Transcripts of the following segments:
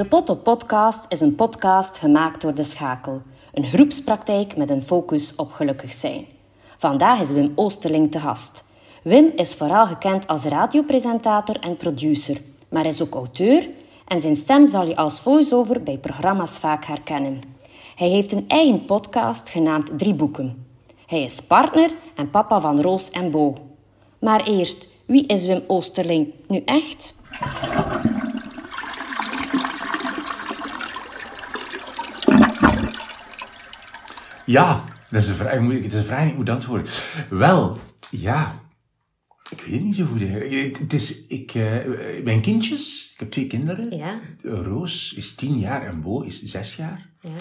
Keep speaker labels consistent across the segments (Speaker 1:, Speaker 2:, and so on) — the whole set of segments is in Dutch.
Speaker 1: De Potto Podcast is een podcast gemaakt door De Schakel, een groepspraktijk met een focus op gelukkig zijn. Vandaag is Wim Oosterling te gast. Wim is vooral gekend als radiopresentator en producer, maar is ook auteur en zijn stem zal je als voice-over bij programma's vaak herkennen. Hij heeft een eigen podcast genaamd Drie Boeken. Hij is partner en papa van Roos en Bo. Maar eerst, wie is Wim Oosterling nu echt?
Speaker 2: Ja, dat is een vraag, het is een vraag die ik moet antwoorden. Wel, ja, ik weet het niet zo goed. Het is, ik, uh, mijn kindjes, ik heb twee kinderen.
Speaker 1: Ja.
Speaker 2: Roos is tien jaar en Bo is zes jaar.
Speaker 1: Ja.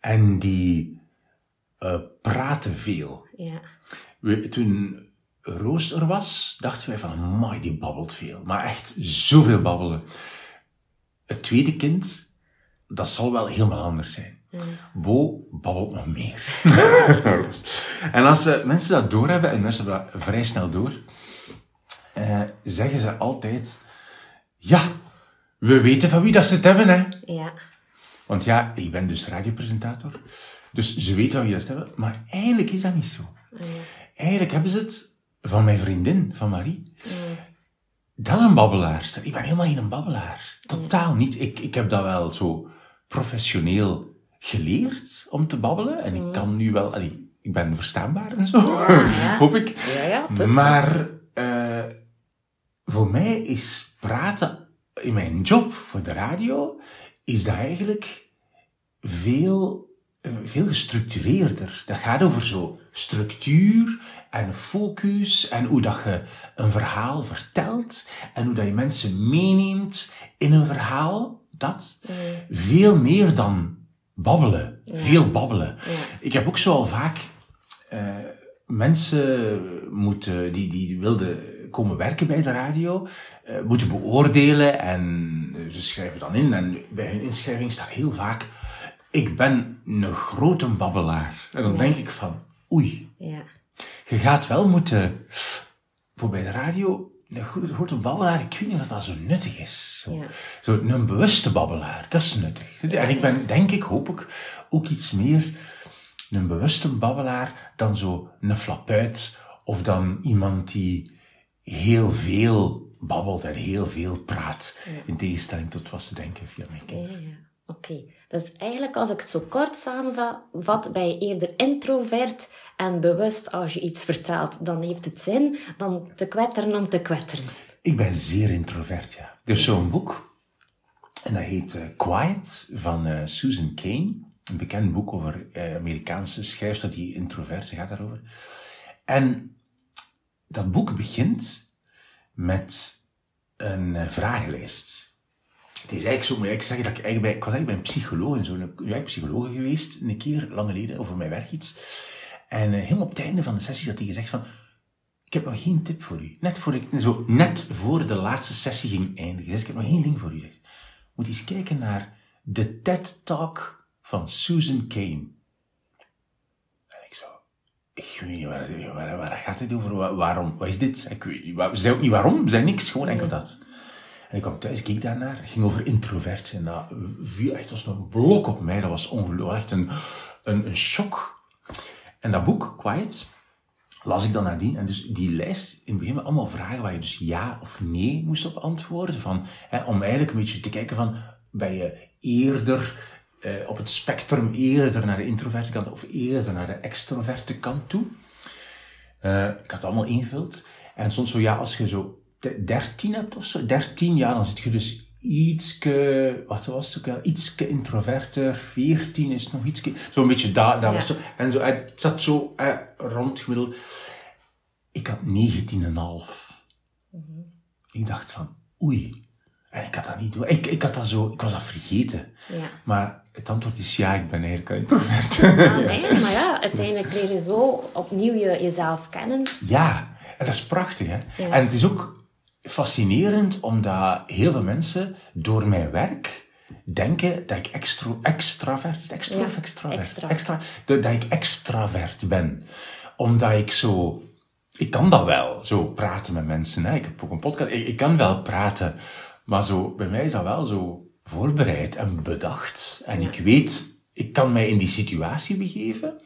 Speaker 2: En die uh, praten veel.
Speaker 1: Ja.
Speaker 2: We, toen Roos er was, dachten wij van, mooi, die babbelt veel. Maar echt zoveel babbelen. Het tweede kind, dat zal wel helemaal anders zijn. Bo babbelt nog meer. En als uh, mensen dat doorhebben, en mensen hebben dat vrij snel door, uh, zeggen ze altijd, ja, we weten van wie dat ze het hebben, hè.
Speaker 1: Ja.
Speaker 2: Want ja, ik ben dus radiopresentator, dus ze weten van wie dat ze het hebben, maar eigenlijk is dat niet zo.
Speaker 1: Ja.
Speaker 2: Eigenlijk hebben ze het van mijn vriendin, van Marie. Dat is een babbelaar. Ik ben helemaal geen babbelaar. Totaal niet. Ik, ik heb dat wel zo professioneel geleerd om te babbelen. En ik kan nu wel... Allee, ik ben verstaanbaar en zo,
Speaker 1: ja.
Speaker 2: hoop ik.
Speaker 1: Ja,
Speaker 2: maar uh, voor mij is praten in mijn job voor de radio, is dat eigenlijk veel, veel gestructureerder. Dat gaat over zo structuur en focus en hoe dat je een verhaal vertelt en hoe dat je mensen meeneemt in een verhaal. Dat.
Speaker 1: Mm.
Speaker 2: Veel meer dan babbelen.
Speaker 1: Ja.
Speaker 2: Veel babbelen.
Speaker 1: Ja.
Speaker 2: Ik heb ook zo al vaak uh, mensen moeten, die, die wilden komen werken bij de radio, uh, moeten beoordelen en ze schrijven dan in. En bij hun inschrijving staat heel vaak, ik ben een grote babbelaar. En dan
Speaker 1: Ja.
Speaker 2: denk ik van, oei,
Speaker 1: Ja.
Speaker 2: je gaat wel moeten, voor bij de radio, een go- grote babbelaar, ik weet niet of dat zo nuttig is. Zo,
Speaker 1: Ja.
Speaker 2: zo een bewuste babbelaar, dat is nuttig. En ik ben, denk ik, hoop ik, ook iets meer een bewuste babbelaar dan zo een flapuit of dan iemand die heel veel babbelt en heel veel praat. In tegenstelling tot wat ze denken via mijn kinderen.
Speaker 1: ja. Oké. Dus eigenlijk, als ik het zo kort samenvat, ben je eerder introvert en bewust als je iets vertelt. Dan heeft het zin dan te kwetteren om te kwetteren.
Speaker 2: Ik ben zeer introvert, ja. Er is zo'n boek, en dat heet eh, Quiet, van eh, Susan Cain. Een bekend boek over eh, Amerikaanse schrijfster die introvert, ze gaat daarover. En dat boek begint met een vragenlijst. Het is eigenlijk zo, ik zeggen, dat ik eigenlijk bij, ik was eigenlijk bij een psycholoog, en zo'n ja, psycholoog geweest, een keer, lang geleden, over mijn werk iets. En eh, helemaal op het einde van de sessie had hij gezegd van, ik heb nog geen tip voor u. Net voor, ik, zo, net voor de laatste sessie ging eindigen. Ik heb nog één ding voor u. Moet eens kijken naar de TED-talk van Susan Cain. En ik zo, ik weet niet waar, waar, waar gaat dit over? Wa- Waarom? Wat is dit? Ik weet Zei ook niet waarom, zei niks, gewoon enkel dat. En ik kwam thuis, keek daarnaar, het ging over introvert. En dat viel echt als een blok op mij, dat was ongelooflijk, een, een, een shock. En dat boek, Quiet, las ik dan nadien. En dus die lijst, in het begin allemaal vragen waar je dus ja of nee moest op antwoorden. Van, hè, om eigenlijk een beetje te kijken van, ben je eerder eh, op het spectrum eerder naar de introverte kant of eerder naar de extroverte kant toe? Eh, ik had het allemaal ingevuld. En soms zo, ja, als je zo de- 13 hebt of zo, 13 jaar, dan zit je dus ietske, wat was het ook wel, ietske introverter, 14 is nog ietske, zo'n beetje daar, daar
Speaker 1: Ja.
Speaker 2: was zo, en zo, het zat zo eh, rond gemiddeld. Ik had 19,5. Ik dacht van, oei. En ik had dat niet door. Ik, ik had dat zo, ik was dat vergeten.
Speaker 1: Ja.
Speaker 2: Maar het antwoord is ja, ik ben eigenlijk een introvert.
Speaker 1: Ah, nee, maar ja, uiteindelijk leer je zo opnieuw je, jezelf kennen.
Speaker 2: Ja, en dat is prachtig, hè.
Speaker 1: Ja.
Speaker 2: En het is ook fascinerend, omdat heel veel mensen door mijn werk denken dat ik extro, extravert, is het extro
Speaker 1: Ja,
Speaker 2: of extravert?
Speaker 1: extra.
Speaker 2: Extra, dat, dat ik extravert ben. Omdat ik zo, ik kan dat wel, zo praten met mensen, hè. Ik heb ook een podcast, ik, ik kan wel praten, maar zo, bij mij is dat wel zo, voorbereid en bedacht. En ik weet, ik kan mij in die situatie begeven,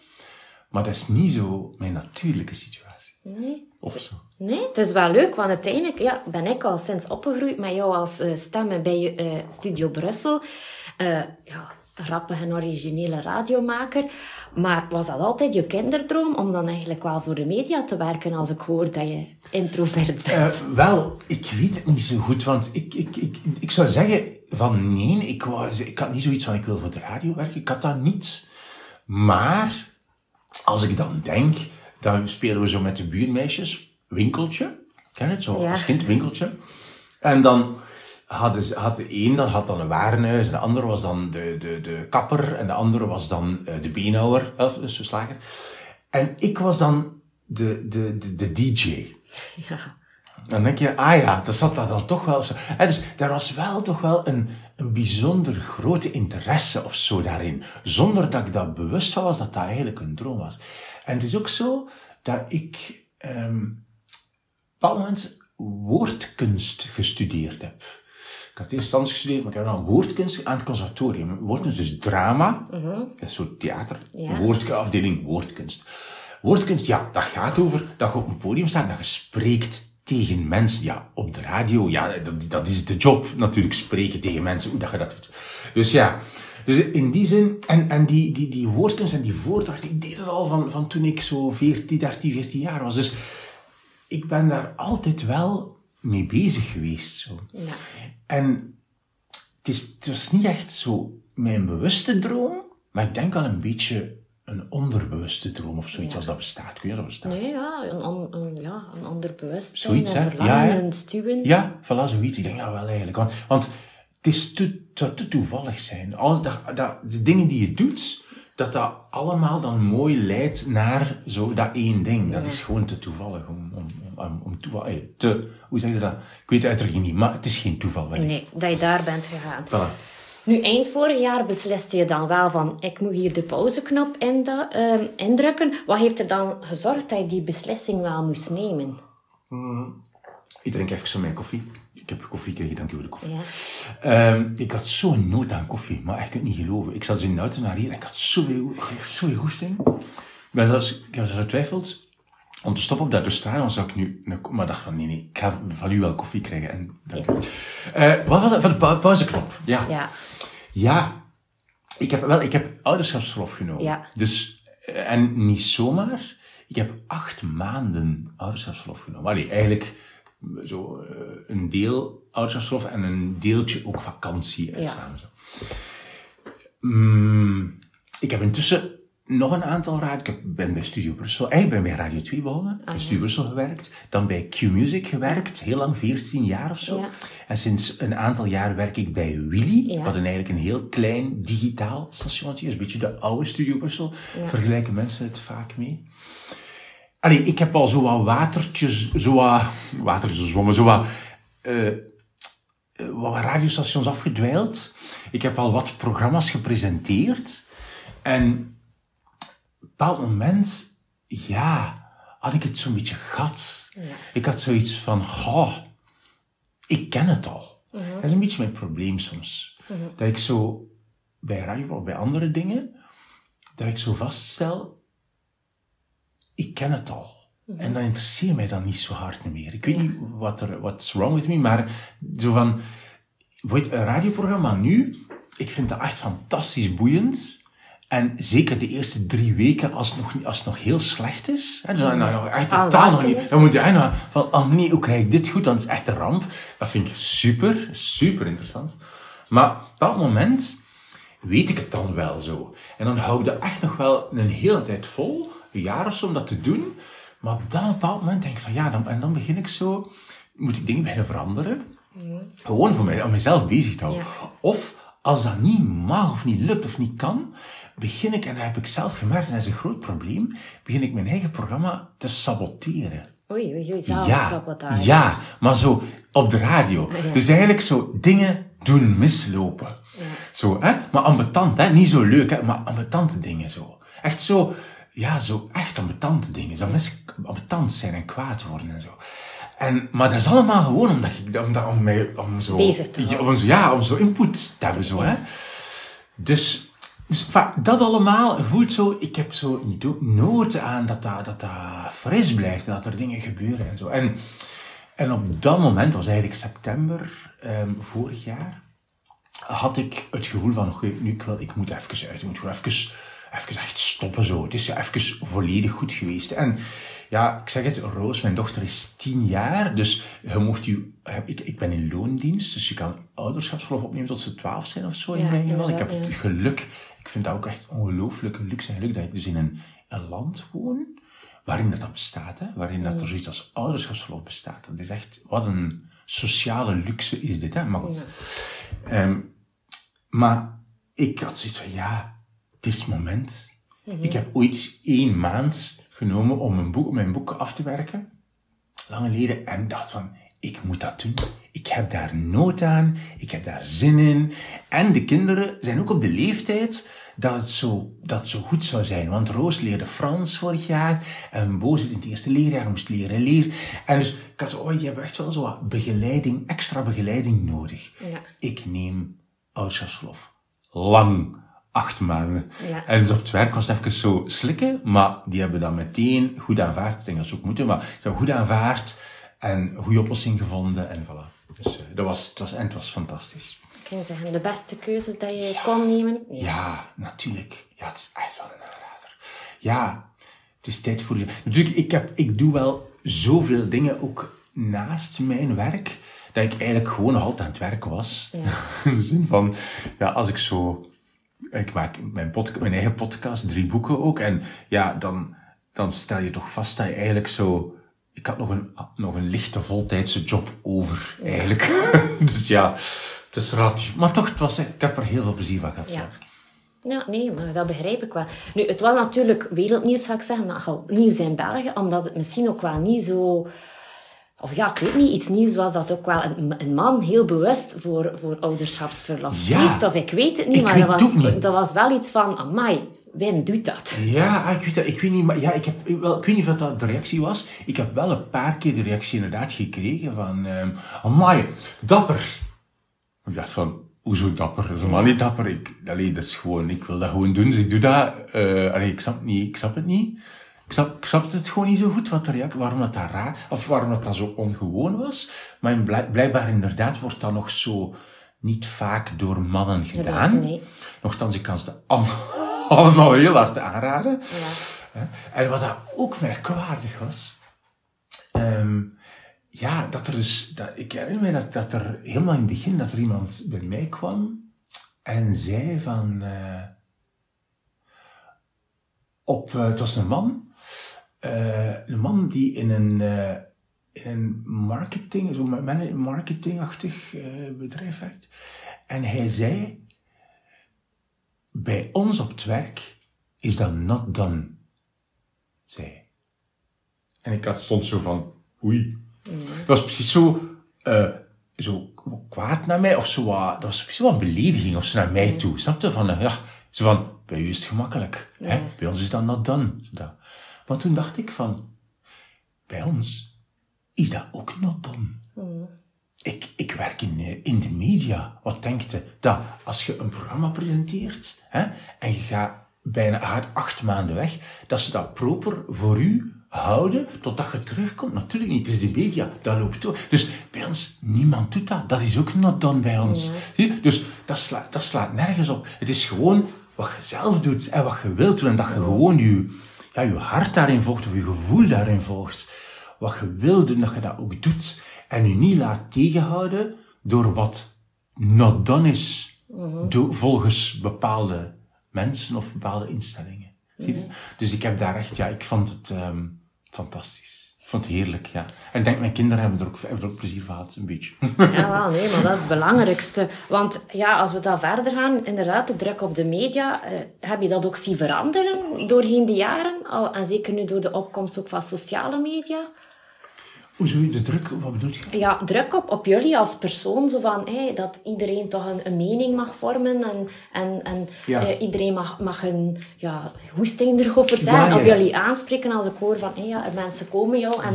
Speaker 2: maar dat is niet zo mijn natuurlijke situatie.
Speaker 1: Nee.
Speaker 2: Of zo.
Speaker 1: Nee, het is wel leuk, want uiteindelijk ja, ben ik al sinds opgegroeid met jou als uh, stem bij uh, Studio Brussel. Uh, ja, grappige en originele radiomaker. Maar was dat altijd je kinderdroom om dan eigenlijk wel voor de media te werken als ik hoor dat je introvert bent?
Speaker 2: wel, ik weet het niet zo goed, want ik, ik, ik, ik zou zeggen van nee, ik, was, ik had niet zoiets van ik wil voor de radio werken. Ik had dat niet. Maar als ik dan denk, dan spelen we zo met de buurmeisjes, winkeltje. Ken je het zo?
Speaker 1: Ja.
Speaker 2: Als kind, winkeltje. En dan hadden ze, had de een dan had dan een warenhuis, en de andere was dan de, de, de kapper, en de andere was dan uh, de beenhouwer, of dus de slager. En ik was dan de, de, de, de DJ.
Speaker 1: Ja.
Speaker 2: Dan denk je, ah ja, dat zat daar dan toch wel zo. En dus daar was wel toch wel een, een bijzonder grote interesse of zo daarin. Zonder dat ik dat bewust van was dat dat eigenlijk een droom was. En het is ook zo dat ik um, op een moment woordkunst gestudeerd heb. Ik had eerst dans gestudeerd, maar ik heb dan woordkunst aan het conservatorium. Woordkunst, dus drama,
Speaker 1: uh -huh.
Speaker 2: dat is theater,
Speaker 1: Ja.
Speaker 2: woord, afdeling woordkunst. Woordkunst, ja, dat gaat over dat je op een podium staat en dat je spreekt tegen mensen. Ja, op de radio, ja, dat, dat is de job natuurlijk, spreken tegen mensen, hoe dat je dat doet. Dus ja, dus in die zin, en, en die, die, die woordkunst en die voordracht, ik deed het al van, van toen ik zo 14, 13, 14 jaar was. Dus ik ben daar altijd wel mee bezig geweest. Zo.
Speaker 1: Ja.
Speaker 2: En het, is, het was niet echt zo mijn bewuste droom, maar ik denk wel een beetje een onderbewuste droom of zoiets
Speaker 1: Ja.
Speaker 2: als dat bestaat. Kun je dat bestaat?
Speaker 1: Nee, ja, een, een, ja, een ander bewustzijn,
Speaker 2: Zoiets,
Speaker 1: een
Speaker 2: hè? Ja,
Speaker 1: een stuwen.
Speaker 2: Ja, voilà, zoiets. Ik denk dat wel eigenlijk. Want, want het, is te, zou te toevallig zijn. Al dat, dat, de dingen die je doet, dat dat allemaal dan mooi leidt naar zo dat één ding. Dat is gewoon te toevallig om, om, om, om toeval, te, hoe zeg je dat? Ik weet de uitdrukking niet, maar het is geen toeval. wellicht.
Speaker 1: Nee, dat je daar bent gegaan.
Speaker 2: Voilà.
Speaker 1: Nu, eind vorig jaar besliste je dan wel van, ik moet hier de pauzeknop inda- ehm, indrukken. Wat heeft er dan gezorgd dat je die beslissing wel moest nemen?
Speaker 2: Ik drink even zo mijn koffie. Ik heb koffie gekregen, dank u voor de koffie.
Speaker 1: Ja.
Speaker 2: Ehm, ik had zo'n nood aan koffie, maar echt, je kunt niet geloven. Ik zat dus in de auto naar hier en ik had zoveel, zoveel goesting. Ik, ben zelfs, ik heb zelfs getwijfeld om te stoppen op dat restaurant, dan zou ik nu... Maar ik dacht van, nee, nee, ik ga van u wel koffie krijgen. En, dank. Eh, wat was dat? Van de pau- pauzeknop. Ja.
Speaker 1: Ja,
Speaker 2: Ja, ik heb, wel, ik heb ouderschapsverlof genomen.
Speaker 1: Ja.
Speaker 2: Dus, eh, en niet zomaar. Ik heb acht maanden ouderschapsverlof genomen. Allee, eigenlijk zo eh, een deel ouderschapsverlof en een deeltje ook vakantie en
Speaker 1: Ja.
Speaker 2: samen zo. Mm, ik heb intussen nog een aantal radio... Ik ben bij Studio Brussel... Eigenlijk ben ik bij Radio 2 begonnen. Bij
Speaker 1: ja.
Speaker 2: Studio Brussel gewerkt. Dan bij Q-Music gewerkt. Heel lang, 14 jaar of zo.
Speaker 1: Ja.
Speaker 2: En sinds een aantal jaar werk ik bij Willy.
Speaker 1: Ja.
Speaker 2: Wat een, eigenlijk een heel klein digitaal stationnetje is. Een beetje de oude Studio Brussel. Vergelijken mensen het vaak mee. Allee, ik heb al zo wat watertjes, zo wat, watertjes zo wat, eh, wat radiostations afgedwijld. Ik heb al wat programma's gepresenteerd. En op een bepaald moment, ja, had ik het zo'n beetje gat.
Speaker 1: Ja.
Speaker 2: Ik had zoiets van, goh, ik ken het al. Dat is een beetje mijn probleem soms. Dat ik zo, bij radio of bij andere dingen, dat ik zo vaststel, ik ken het al. En dat interesseert mij dan niet zo hard meer. Ik weet niet wat er, what's wrong with me, maar zo van, bijvoorbeeld een radioprogramma nu, ik vind dat echt fantastisch boeiend. En zeker de eerste drie weken, als het nog, als het nog heel slecht is, hè, dus dan nog echt
Speaker 1: Aan
Speaker 2: totaal nog niet, dan moet je nog van, oh nee, hoe krijg ik dit goed? Dan is het echt een ramp. Dat vind ik super, super interessant. Maar op dat moment weet ik het dan wel zo. En dan hou ik dat echt nog wel een hele tijd vol, jaar of zo, om dat te doen. Maar dan op een bepaald moment denk ik van, ja, dan, en dan begin ik zo, moet ik dingen beginnen veranderen. Gewoon voor mij, om mezelf bezig te houden.
Speaker 1: Ja.
Speaker 2: Of als dat niet mag, of niet lukt, of niet kan, begin ik, en dat heb ik zelf gemerkt, en dat is een groot probleem, begin ik mijn eigen programma te saboteren.
Speaker 1: Oei, oei, oei,
Speaker 2: Ja,
Speaker 1: sabotage.
Speaker 2: ja, maar zo op de radio.
Speaker 1: Ja.
Speaker 2: Dus eigenlijk zo dingen doen mislopen. Zo, hè? Maar ambetant, hè? Niet zo leuk, hè? Maar ambetante dingen zo. Echt zo, ja, zo echt ambetante dingen. Zo mis, ambetant zijn en kwaad worden en zo. En, maar dat is allemaal gewoon omdat ik, omdat, om, mij, om zo...
Speaker 1: Te
Speaker 2: ja, om, zo, ja, om zo input te hebben, zo, hè. Dus, dus dat allemaal voelt zo... Ik heb zo nood aan dat dat, dat dat fris blijft en dat er dingen gebeuren en zo. En, en op dat moment, was eigenlijk september um, vorig jaar, had ik het gevoel van, oké, nu ik, wil, ik moet even uit, ik moet gewoon even, even echt stoppen zo. Het is even volledig goed geweest. En ja, ik zeg het, Roos, mijn dochter is tien jaar, dus je mocht u, ik, ik ben in loondienst, dus je kan ouderschapsverlof opnemen tot ze twaalf zijn of zo in mijn geval. Ik heb het geluk, ik vind dat ook echt ongelooflijk luxe en geluk dat ik dus in een, een land woon waarin dat, dat bestaat, hè? waarin dat er zoiets als ouderschapsverlof bestaat. Dat is echt, wat een sociale luxe is dit, hè? Maar goed. Ehm, maar ik had zoiets van, ja, het moment. Mhm. Ik heb ooit één maand genomen om mijn boek, mijn boek af te werken. Lang geleden. En dacht van, ik moet dat doen. Ik heb daar nood aan. Ik heb daar zin in. En de kinderen zijn ook op de leeftijd dat het zo, dat zo goed zou zijn. Want Roos leerde Frans vorig jaar. En Bo zit in het eerste leerjaar, moest leren lezen. En dus ik had zo, oh, je hebt echt wel zo begeleiding, extra begeleiding nodig. Ja. Ik neem ouderschapsverlof. Lang acht maanden. Ja. En dus op het werk was het even zo slikken, maar die hebben dat meteen goed aanvaard. Ik denk dat ze ook moeten, maar ze hebben goed aanvaard en een goede oplossing gevonden en voilà. Dus uh, dat was, het was, en het was fantastisch.
Speaker 1: Kun je zeggen, de beste keuze dat je kon nemen?
Speaker 2: Ja. ja, natuurlijk. Ja, het is echt wel een aanrader. Ja, het is tijd voor je. Natuurlijk, ik, heb, ik doe wel zoveel dingen ook naast mijn werk, dat ik eigenlijk gewoon nog altijd aan het werk was. Ja. In de zin van, ja, als ik zo ik maak mijn, mijn eigen podcast, drie boeken ook. En ja, dan, dan stel je toch vast dat je eigenlijk zo... Ik had nog een, nog een lichte voltijdse job over, eigenlijk. dus ja, het is relatief. Maar toch, het was, ik heb er heel veel plezier van gehad.
Speaker 1: Ja. Ja, nee, maar dat begrijp ik wel. Nu, het was natuurlijk wereldnieuws, zou ik zeggen, maar nieuws in België, omdat het misschien ook wel niet zo of ja, ik weet niet, iets nieuws was dat ook wel een, een man heel bewust voor, voor ouderschapsverlof ja, Of ik weet het niet, maar dat was, dat was wel iets van, amai, Wim doet dat.
Speaker 2: Ja, ah, ik weet dat. Ik weet niet, maar ja, ik, heb, wel, ik weet niet of dat de reactie was. Ik heb wel een paar keer de reactie inderdaad gekregen van, um, amai, dapper. Ik dacht van, hoezo dapper? Dat is helemaal niet dapper. Ik, allee, dat is gewoon, ik wil dat gewoon doen, dus ik doe dat. Uh, allee, ik snap, niet, ik snap het niet. Ik snap, ik snapte het gewoon niet zo goed, wat er, waarom dat, dat raar, of waarom dat, dat zo ongewoon was. Maar blijkbaar inderdaad wordt dat nog zo niet vaak door mannen gedaan. Nee. Nochtans, ik kan ze allemaal heel hard aanraden. Ja. En wat dat ook merkwaardig was, um, ja, dat er dus, dat, ik herinner me dat, dat er helemaal in het begin, dat er iemand bij mij kwam en zei van, uh, op, uh, het was een man, uh, een man die in een, uh, in een marketing, zo'n marketingachtig uh, bedrijf werkt. En hij zei, bij ons op het werk is dat not done, zei En ik had, stond zo van, oei. Mm. Dat was precies zo, zo kwaad naar mij, of zo dat was precies wel een belediging of zo naar mij mm. toe. Snap je? Van, ja, zo van, bij u is het gemakkelijk. Hè? Bij ons is dat not done. Maar toen dacht ik van, bij ons is dat ook nog dan. Hmm. Ik, ik werk in, eh, in de media. Wat denkt je? Dat als je een programma presenteert hè, en je gaat bijna gaat acht maanden weg, dat ze dat proper voor u houden totdat je terugkomt. Natuurlijk niet, het is de media, dat loopt door. Dus bij ons, niemand doet dat. Dat is ook not dan bij ons. Zie je? Dus dat slaat, dat slaat nergens op. Het is gewoon wat je zelf doet en wat je wilt doen en dat je gewoon je ja, je hart daarin volgt of je gevoel daarin volgt. Wat je wil doen, dat je dat ook doet. En je niet laat tegenhouden door wat not done is. Mhm. volgens bepaalde mensen of bepaalde instellingen. Zie je? Mhm. Dus ik heb daar echt, ja, ik vond het um, fantastisch. Ik vond het heerlijk, ja. En ik denk, mijn kinderen hebben er ook, hebben er ook plezier van gehad, een beetje.
Speaker 1: Ja, wel, nee, maar dat is het belangrijkste. Want ja, als we dan verder gaan, inderdaad, de druk op de media, eh, heb je dat ook zien veranderen doorheen de jaren? en zeker nu door de opkomst ook van sociale media?
Speaker 2: Hoezo de druk, wat bedoel je?
Speaker 1: Ja, druk op, op jullie als persoon, zo van hey, dat iedereen toch een, een mening mag vormen en, en, en
Speaker 2: Ja.
Speaker 1: eh, iedereen mag, mag een ja, hoesting erover zeggen.
Speaker 2: Ja, ja,
Speaker 1: Of jullie aanspreken als ik hoor van hey, ja, er mensen komen jou en,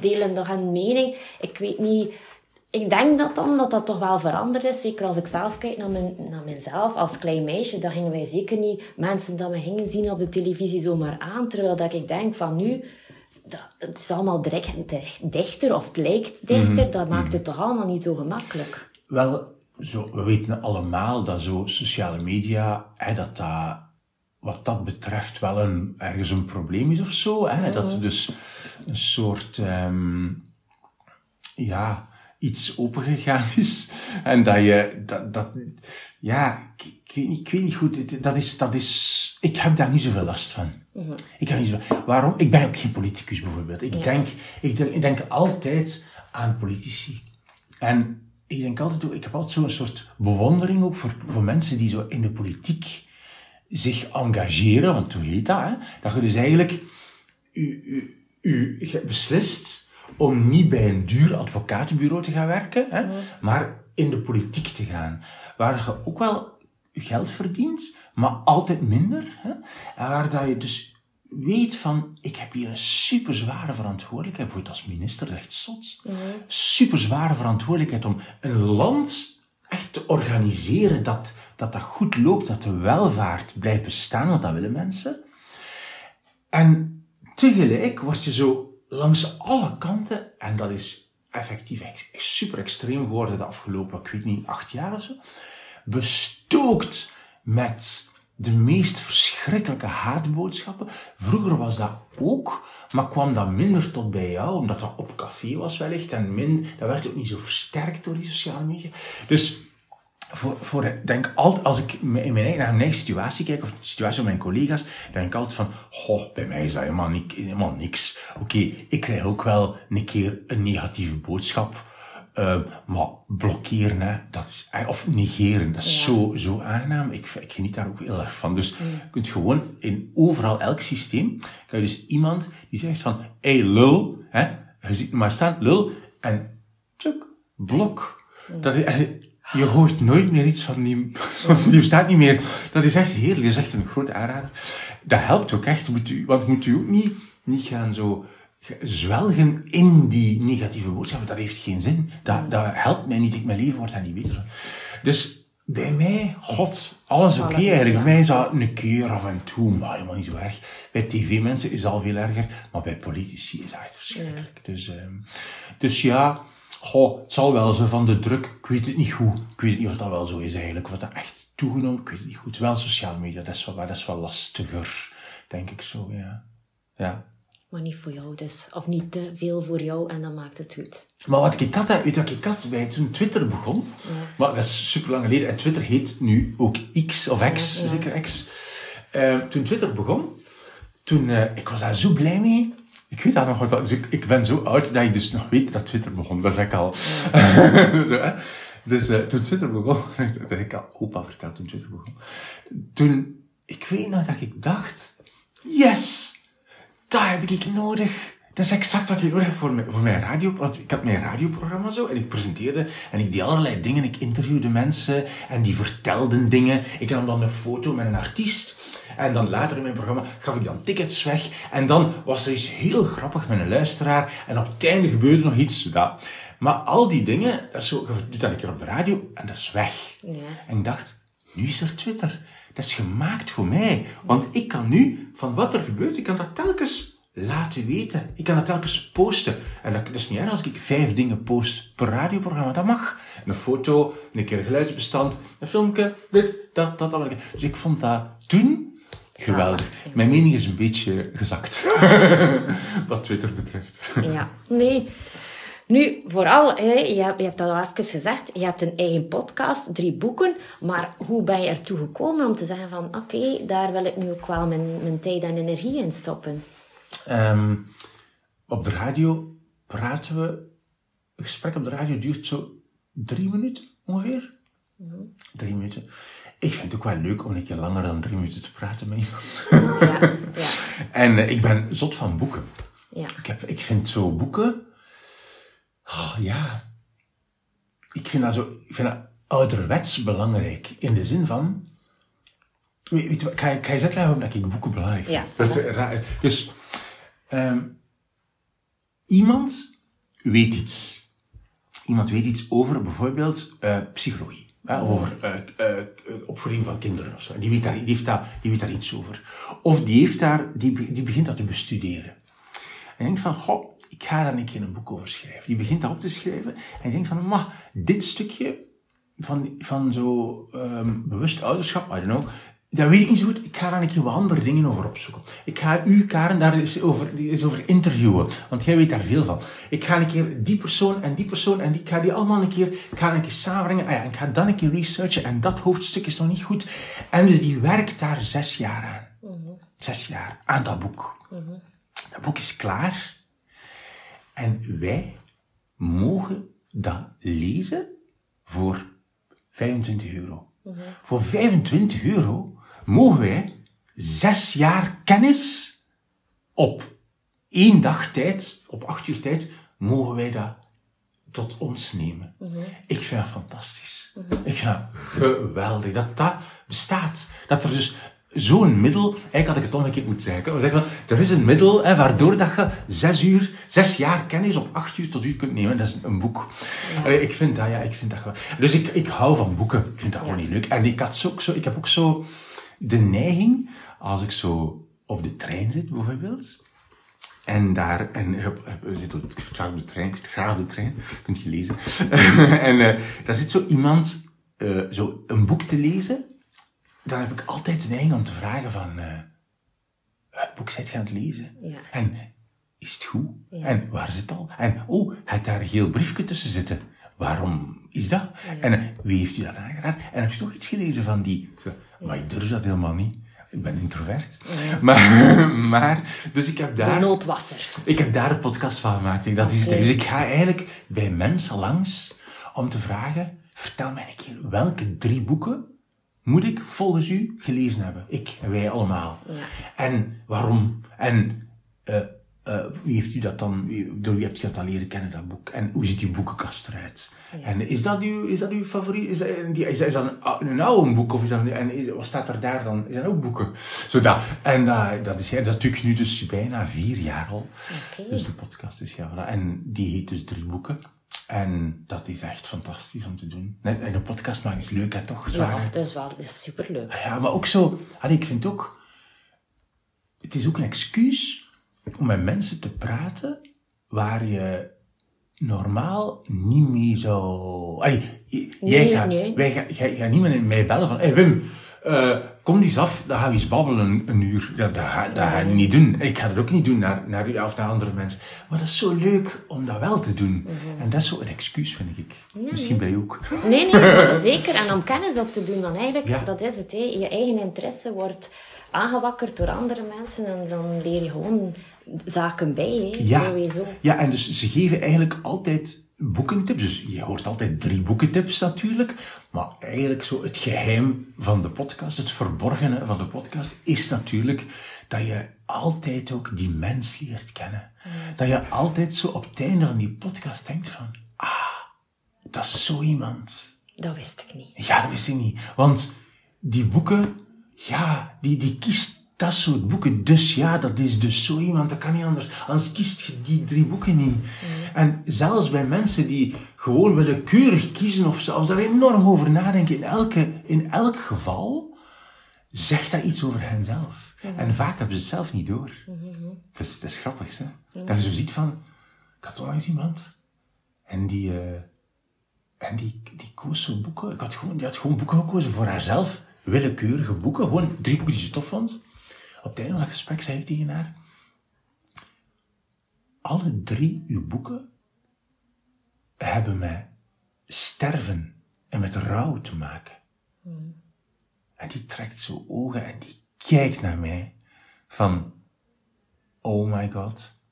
Speaker 1: delen toch een mening. Ik weet niet... Ik denk dat dan dat dat toch wel veranderd is. Zeker als ik zelf kijk naar, mijn, naar mezelf. Als klein meisje, dan gingen wij zeker niet mensen dat we gingen zien op de televisie zomaar aan. Terwijl dat ik denk van nu, dat, het is allemaal direct, direct dichter of het lijkt dichter.
Speaker 2: Mhm.
Speaker 1: Dat maakt het toch allemaal niet zo gemakkelijk.
Speaker 2: Wel, zo, we weten allemaal dat zo sociale media, hè, dat dat wat dat betreft wel een, ergens een probleem is of zo. Hè? Dat er dus een soort, ehm, ja, iets opengegaan is. En dat je, dat, dat ja, ik, ik weet niet, ik weet niet goed. Dat is, dat is, ik heb daar niet zoveel last van. Ik heb niet zoveel, waarom? Ik ben ook geen politicus bijvoorbeeld. Ik,
Speaker 1: Ja.
Speaker 2: denk, ik, denk, ik denk altijd aan politici. En ik denk altijd, ik heb altijd zo'n soort bewondering ook voor, voor mensen die zo in de politiek zich engageren, want hoe heet dat? Hè? Dat je dus eigenlijk u, u, u je beslist om niet bij een duur advocatenbureau te gaan werken, hè, maar in de politiek te gaan. Waar je ook wel geld verdient, maar altijd minder. Hè, waar dat je dus weet van, ik heb hier een super zware verantwoordelijkheid, bijvoorbeeld als minister, echt zot. Super zware verantwoordelijkheid om een land echt te organiseren dat, dat dat goed loopt, dat de welvaart blijft bestaan, want dat willen mensen. En tegelijk word je zo langs alle kanten, en dat is effectief super extreem geworden de afgelopen, ik weet niet, acht jaar of zo, bestookt met de meest verschrikkelijke haatboodschappen. Vroeger was dat ook, maar kwam dat minder tot bij jou, omdat dat op café was wellicht, en min, dat werd ook niet zo versterkt door die sociale media. Dus voor, voor denk altijd, als ik in mijn eigen, naar mijn eigen situatie kijk, of de situatie van mijn collega's, denk ik altijd van, goh, bij mij is dat helemaal, helemaal niks. Oké, ik krijg ook wel een keer een negatieve boodschap, eh, maar blokkeren, hè, dat is, eh, of negeren, dat is
Speaker 1: Ja.
Speaker 2: zo, zo aangenaam. Ik, ik geniet daar ook heel erg van. Dus je kunt gewoon in overal, elk systeem, kan je dus iemand die zegt van, hey lul, hè, je ziet maar staan, lul, en tjuk, blok. Dat en je hoort nooit meer iets van die, van die bestaat niet meer. Dat is echt heerlijk, dat is echt een grote aanrader. Dat helpt ook echt, moet u, want moet u ook niet, niet gaan zo zwelgen in die negatieve boodschappen. Dat heeft geen zin. Dat, dat helpt mij niet, ik, mijn leven wordt daar niet beter. Dus bij mij, god, alles oké eigenlijk. Bij mij is dat een keer af en toe, maar helemaal niet zo erg. Bij tv-mensen is het al veel erger, maar bij politici is dat echt verschrikkelijk. Dus, ehm, dus ja, goh, het zal wel zo van de druk, ik weet het niet goed. Ik weet niet of dat wel zo is eigenlijk, of dat echt toegenomen, ik weet het niet goed. Wel sociale media, dat is wel, dat is wel lastiger, denk ik zo, ja. Ja.
Speaker 1: Maar niet voor jou dus. Of niet te veel voor jou en dan maakt het goed.
Speaker 2: Maar wat ik had, weet je wat ik had bij toen Twitter begon? Maar dat is super lang geleden. En Twitter heet nu ook X of X,
Speaker 1: Ja,
Speaker 2: zeker X. Eh, toen Twitter begon, toen, eh, ik was daar zo blij mee. Ik weet dat nog, wat dat, dus ik, ik ben zo oud dat ik dus nog weet dat Twitter begon. Dat is ik al. zo. Dus eh, toen Twitter begon, dat heb ik al opa verteld toen Twitter begon. Toen, ik weet nog dat ik dacht, yes, dat heb ik nodig. Dat is exact wat ik nodig heb voor mijn, voor mijn radio. Want ik had mijn radioprogramma zo en ik presenteerde en ik deed allerlei dingen. Ik interviewde mensen en die vertelden dingen. Ik nam dan een foto met een artiest. En dan later in mijn programma gaf ik dan tickets weg. En dan was er iets heel grappig met een luisteraar. En op het einde gebeurde nog iets. Ja. Maar al die dingen, zo, je doet dat een keer op de radio en dat is weg.
Speaker 1: Ja.
Speaker 2: En ik dacht, nu is er Twitter. Dat is gemaakt voor mij. Want ik kan nu, van wat er gebeurt, ik kan dat telkens laten weten. Ik kan dat telkens posten. En dat, dat is niet erg als ik vijf dingen post per radioprogramma. Dat mag. Een foto, een keer een geluidsbestand, een filmpje, dit, dat, dat, dat. Dus ik vond dat toen geweldig.
Speaker 1: ja.
Speaker 2: Mijn mening is een beetje gezakt. wat Twitter betreft.
Speaker 1: Ja, nee. Nu, vooral, hè, je, hebt, je hebt dat al even gezegd, je hebt een eigen podcast, drie boeken, maar hoe ben je ertoe gekomen om te zeggen van, oké, daar wil ik nu ook wel mijn, mijn tijd en energie in stoppen?
Speaker 2: Ehm, op de radio praten we. Een gesprek op de radio duurt zo drie minuten ongeveer. Drie minuten. Ik vind het ook wel leuk om een keer langer dan drie minuten te praten met iemand.
Speaker 1: Ja, ja,
Speaker 2: en eh, ik ben zot van boeken.
Speaker 1: ja.
Speaker 2: Ik, heb, ik vind zo boeken. Oh, ja. Ik vind dat zo, ik vind dat ouderwets belangrijk. In de zin van, weet, weet je ik ga, ik ga je uitleggen dat ik boeken belangrijk vind.
Speaker 1: Ja,
Speaker 2: Dat is raar. Dus, ehm, iemand weet iets. Iemand weet iets over bijvoorbeeld eh, psychologie. Hè, of over eh, eh, eh, opvoeding van kinderen of zo. Die weet, daar, die, heeft daar, die weet daar iets over. Of die, heeft daar, die, die begint dat te bestuderen. En je denkt van, goh, ik ga daar een keer een boek over schrijven. Die begint dat op te schrijven. En je denkt van, maar dit stukje van, van zo ehm, bewust ouderschap, I don't know, dat weet ik niet zo goed. Ik ga daar een keer wat andere dingen over opzoeken. Ik ga u, Karen, daar eens over, eens over interviewen. Want jij weet daar veel van. Ik ga een keer die persoon en die persoon en die, ik ga die allemaal een keer, ik ga een keer samenbrengen. Ah ja, ik ga dan een keer researchen en dat hoofdstuk is nog niet goed. En dus die werkt daar zes jaar aan. Zes jaar aan dat boek. Dat boek is klaar. En wij mogen dat lezen voor 25 euro. Voor 25 euro mogen wij zes jaar kennis op één dag tijd, op acht uur tijd, mogen wij dat tot ons nemen. Ik vind dat fantastisch. Ik vind dat geweldig dat dat bestaat. Dat er dus zo'n middel, eigenlijk had ik het omgekeerd moeten zeggen. We zeggen van, er is een middel hè, waardoor dat je zes uur, zes jaar kennis op acht uur tot uur kunt nemen. Dat is een boek. Ik vind dat, ja, ik vind dat gewoon. Dus ik, ik hou van boeken. Ik vind dat gewoon niet leuk. En ik, had zo, ook zo, ik heb ook zo de neiging, als ik zo op de trein zit bijvoorbeeld, en daar, en hup, we zitten op, ik zit vaak op de trein, ik zit graag op de trein, kunt je lezen. en eh, daar zit zo iemand eh, zo een boek te lezen. Dan heb ik altijd de neiging om te vragen van, eh het boek zit je aan het lezen?
Speaker 1: Ja.
Speaker 2: En is het goed? En waar zit het al? En oh, het daar een geel briefje tussen zitten. Waarom is dat? En eh, wie heeft u dat aangeraden? En heb je nog iets gelezen van die? Maar ik durf dat helemaal niet. Ik ben introvert. Maar, maar, dus ik heb
Speaker 1: De
Speaker 2: daar...
Speaker 1: noodwasser.
Speaker 2: Ik heb daar een podcast van gemaakt. Ik, dat is het. Dus ik ga eigenlijk bij mensen langs om te vragen: vertel mij een keer welke drie boeken moet ik volgens u gelezen hebben? Ik en wij allemaal.
Speaker 1: Ja.
Speaker 2: En waarom? En eh, eh, wie heeft u dat dan, door wie hebt u dat dan leren kennen, dat boek? En hoe ziet uw boekenkast eruit? En is dat uw, is dat uw favoriet? Is dat, is dat, is dat een, een oude boek? Of is dat, en is, wat staat er daar dan? Dat ook boeken? Zodat. En eh, dat, is, dat ik nu dus bijna vier jaar al. Dus de podcast is ja, voilà. En die heet dus Drie Boeken. En dat is echt fantastisch om te doen. Net, en een podcast maken is leuk, hè, toch? Zwaar,
Speaker 1: Ja,
Speaker 2: hè?
Speaker 1: dat is wel dat is superleuk.
Speaker 2: Ja, maar ook zo... Allee, ik vind ook... Het is ook een excuus om met mensen te praten waar je normaal niet mee zou... Allee, jij gaat,
Speaker 1: nee.
Speaker 2: Wij ga, jij gaat niet met mij bellen van... Hey Wim, eh, kom eens af, dan gaan we eens babbelen een, een uur. Dat, dat, ga, dat ga je niet doen. Ik ga dat ook niet doen naar, naar u of naar andere mensen. Maar dat is zo leuk om dat wel te doen.
Speaker 1: Mhm.
Speaker 2: En dat is zo een excuus, vind ik. Misschien bij u ook.
Speaker 1: Nee, nee, zeker. En om kennis op te doen, want eigenlijk,
Speaker 2: Ja.
Speaker 1: dat is het. Hè. Je eigen interesse wordt aangewakkerd door andere mensen en dan leer je gewoon zaken bij, hè.
Speaker 2: Ja.
Speaker 1: sowieso.
Speaker 2: Ja, en dus ze geven eigenlijk altijd boekentips. Dus je hoort altijd drie boekentips natuurlijk. Maar eigenlijk zo het geheim van de podcast, het verborgene van de podcast, is natuurlijk dat je altijd ook die mens leert kennen. Dat je altijd zo op het einde van die podcast denkt van, ah, dat is zo iemand.
Speaker 1: Dat wist ik niet.
Speaker 2: Ja, dat wist ik niet. Want die boeken, ja, die, die kiest dat soort boeken. Dus ja, dat is dus zo iemand, dat kan niet anders. Anders kiest je die drie boeken niet. En zelfs bij mensen die gewoon willekeurig kiezen of zelfs daar enorm over nadenken, in, elke, in elk geval, zegt dat iets over henzelf. En vaak hebben ze het zelf niet door. Dat is, dat is grappig, hè? Dat je zo ziet van, ik had onlangs iemand, en die... eh, en die, die koos zo boeken. Ik had gewoon, die had gewoon boeken gekozen voor haarzelf. Willekeurige boeken. Gewoon drie boeken die ze tof vond. Op het einde van het gesprek zei ik tegen haar... Alle drie uw boeken hebben met sterven en met rouw te maken. En die trekt zo ogen en die kijkt naar mij. Van, oh my god,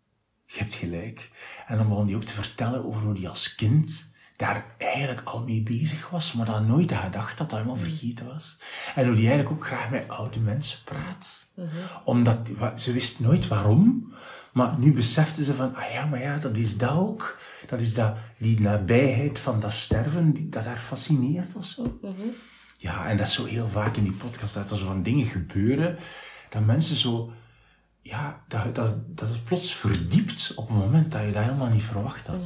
Speaker 2: je hebt gelijk. En dan begon hij ook te vertellen over hoe hij als kind daar eigenlijk al mee bezig was, maar dat nooit had gedacht dat dat helemaal vergeten was. En hoe hij eigenlijk ook graag met oude mensen praat. Omdat, wa- ze wist nooit waarom, Maar nu beseften ze van, ah ja, maar ja, dat is dat ook. Dat is dat, die nabijheid van dat sterven, die, dat haar fascineert of zo. Ja, en dat is zo heel vaak in die podcast, dat er zo van dingen gebeuren, dat mensen zo, ja, dat, dat, dat het plots verdiept op een moment dat je dat helemaal niet verwacht had.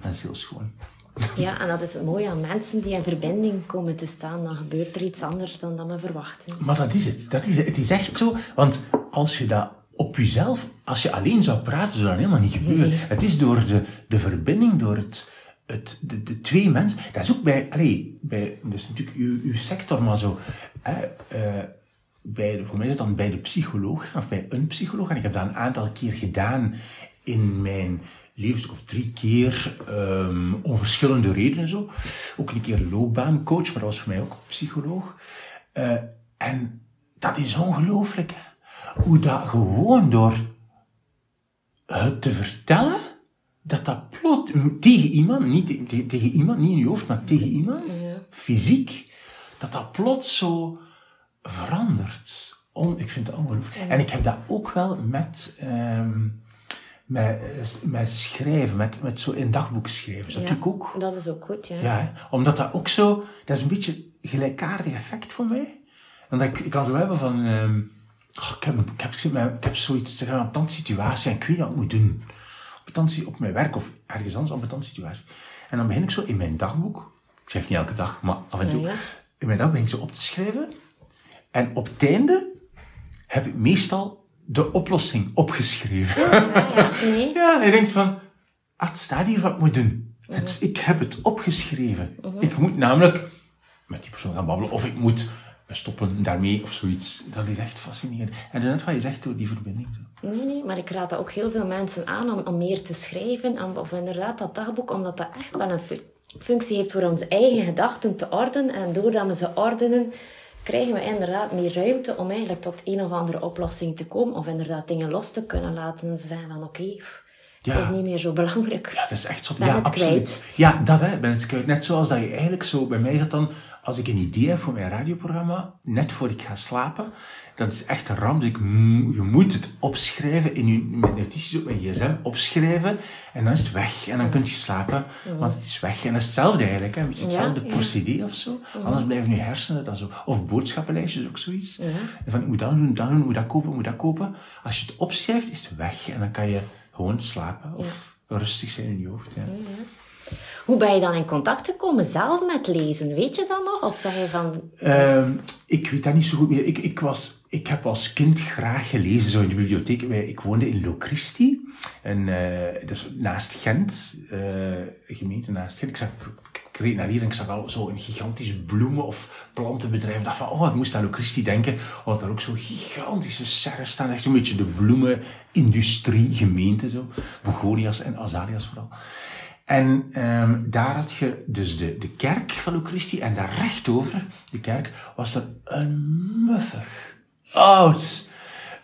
Speaker 2: Dat is heel schoon.
Speaker 1: Ja, en dat is het mooie aan mensen die in verbinding komen te staan. Dan gebeurt er iets anders dan dat we verwachten.
Speaker 2: Maar dat is het. Dat is, het is echt zo. Want als je dat op jezelf, als je alleen zou praten, zou dat helemaal niet gebeuren. Het is door de, de verbinding, door het, het, de, de twee mensen. Dat is ook bij, allee, bij, dus natuurlijk uw, uw sector, maar zo. Hè, uh, bij de, voor mij is het dan bij de psycholoog, of bij een psycholoog. En ik heb dat een aantal keer gedaan in mijn levenstuk of drie keer, um, om verschillende redenen zo. Ook een keer loopbaancoach, maar dat was voor mij ook psycholoog. Uh, en dat is ongelooflijk, Hoe dat gewoon door het te vertellen, dat dat plot tegen iemand, niet te, tegen iemand, niet in je hoofd, maar tegen iemand, ja. fysiek, dat dat plots zo verandert. On, ik vind het ongelooflijk. Ja. En ik heb dat ook wel met... Um, met, met schrijven, met, met zo in dagboek schrijven. Dat ja, ook.
Speaker 1: Dat is ook goed, ja.
Speaker 2: Ja, omdat dat ook zo, dat is een beetje een gelijkaardig effect voor mij. En dat ik, ik kan zo hebben van, um, oh, ik, heb, ik, heb, ik, heb, ik heb zoiets te gaan op situatie en ik weet niet wat ik moet doen. Op, op mijn werk of ergens anders op een situatie. En dan begin ik zo in mijn dagboek, ik schrijf niet elke dag, maar af en toe, ja. in mijn dagboek begin ik zo op te schrijven. En op het einde heb ik meestal de oplossing opgeschreven. Ja, nee. ja en je denkt van, ah, het staat hier wat ik moet doen. Het, ik heb het opgeschreven. Ik moet namelijk met die persoon gaan babbelen, of ik moet stoppen daarmee of zoiets. Dat is echt fascinerend. En dat is net wat je zegt door die verbinding.
Speaker 1: Nee, nee, maar ik raad dat ook heel veel mensen aan om, om meer te schrijven. Of inderdaad dat dagboek, omdat dat echt wel een functie heeft voor onze eigen gedachten te ordenen. En doordat we ze ordenen, krijgen we inderdaad meer ruimte om eigenlijk tot een of andere oplossing te komen. Of inderdaad dingen los te kunnen laten en te zeggen van oké, okay, ja. het is niet meer zo belangrijk.
Speaker 2: Ja, dat is echt zo.
Speaker 1: Ben
Speaker 2: ja,
Speaker 1: het
Speaker 2: absoluut.
Speaker 1: kwijt.
Speaker 2: Ja, dat hè, ben het kwijt. Net zoals dat je eigenlijk zo, bij mij is dat dan, als ik een idee heb voor mijn radioprogramma, net voor ik ga slapen, dat is echt een ramp. Dus ik, je moet het opschrijven in je met notities op mijn gsm, opschrijven en dan is het weg. En dan kun je slapen, want het is weg. En dat is hetzelfde eigenlijk, hè. een beetje hetzelfde ja, procedé of zo. Anders blijven je hersenen dat zo. Of boodschappenlijstjes, ook zoiets. Van, ik moet dat doen, dat doen, moet dat kopen, moet dat kopen. Als je het opschrijft, is het weg. En dan kan je gewoon slapen of rustig zijn in je hoofd. Ja.
Speaker 1: Hoe ben je dan in contact gekomen zelf met lezen? Weet je dat nog? Of zeg je van...
Speaker 2: Uh, ik weet dat niet zo goed meer. Ik, ik, was, ik heb als kind graag gelezen, zo in de bibliotheek. Ik woonde in Locristi, en, uh, dat is naast Gent, uh, gemeente naast Gent. Ik, zag, ik reed naar hier en ik zag al zo een gigantisch bloemen- of plantenbedrijf. Ik dacht van, oh, ik moest aan Locristi denken, omdat er ook zo gigantische serres staan. Echt zo'n beetje de bloemenindustrie gemeente, zo. Begonias en azaleas vooral. En um, daar had je dus de, de kerk van Lucristie en daar rechtover, de kerk, was er een muffig, oud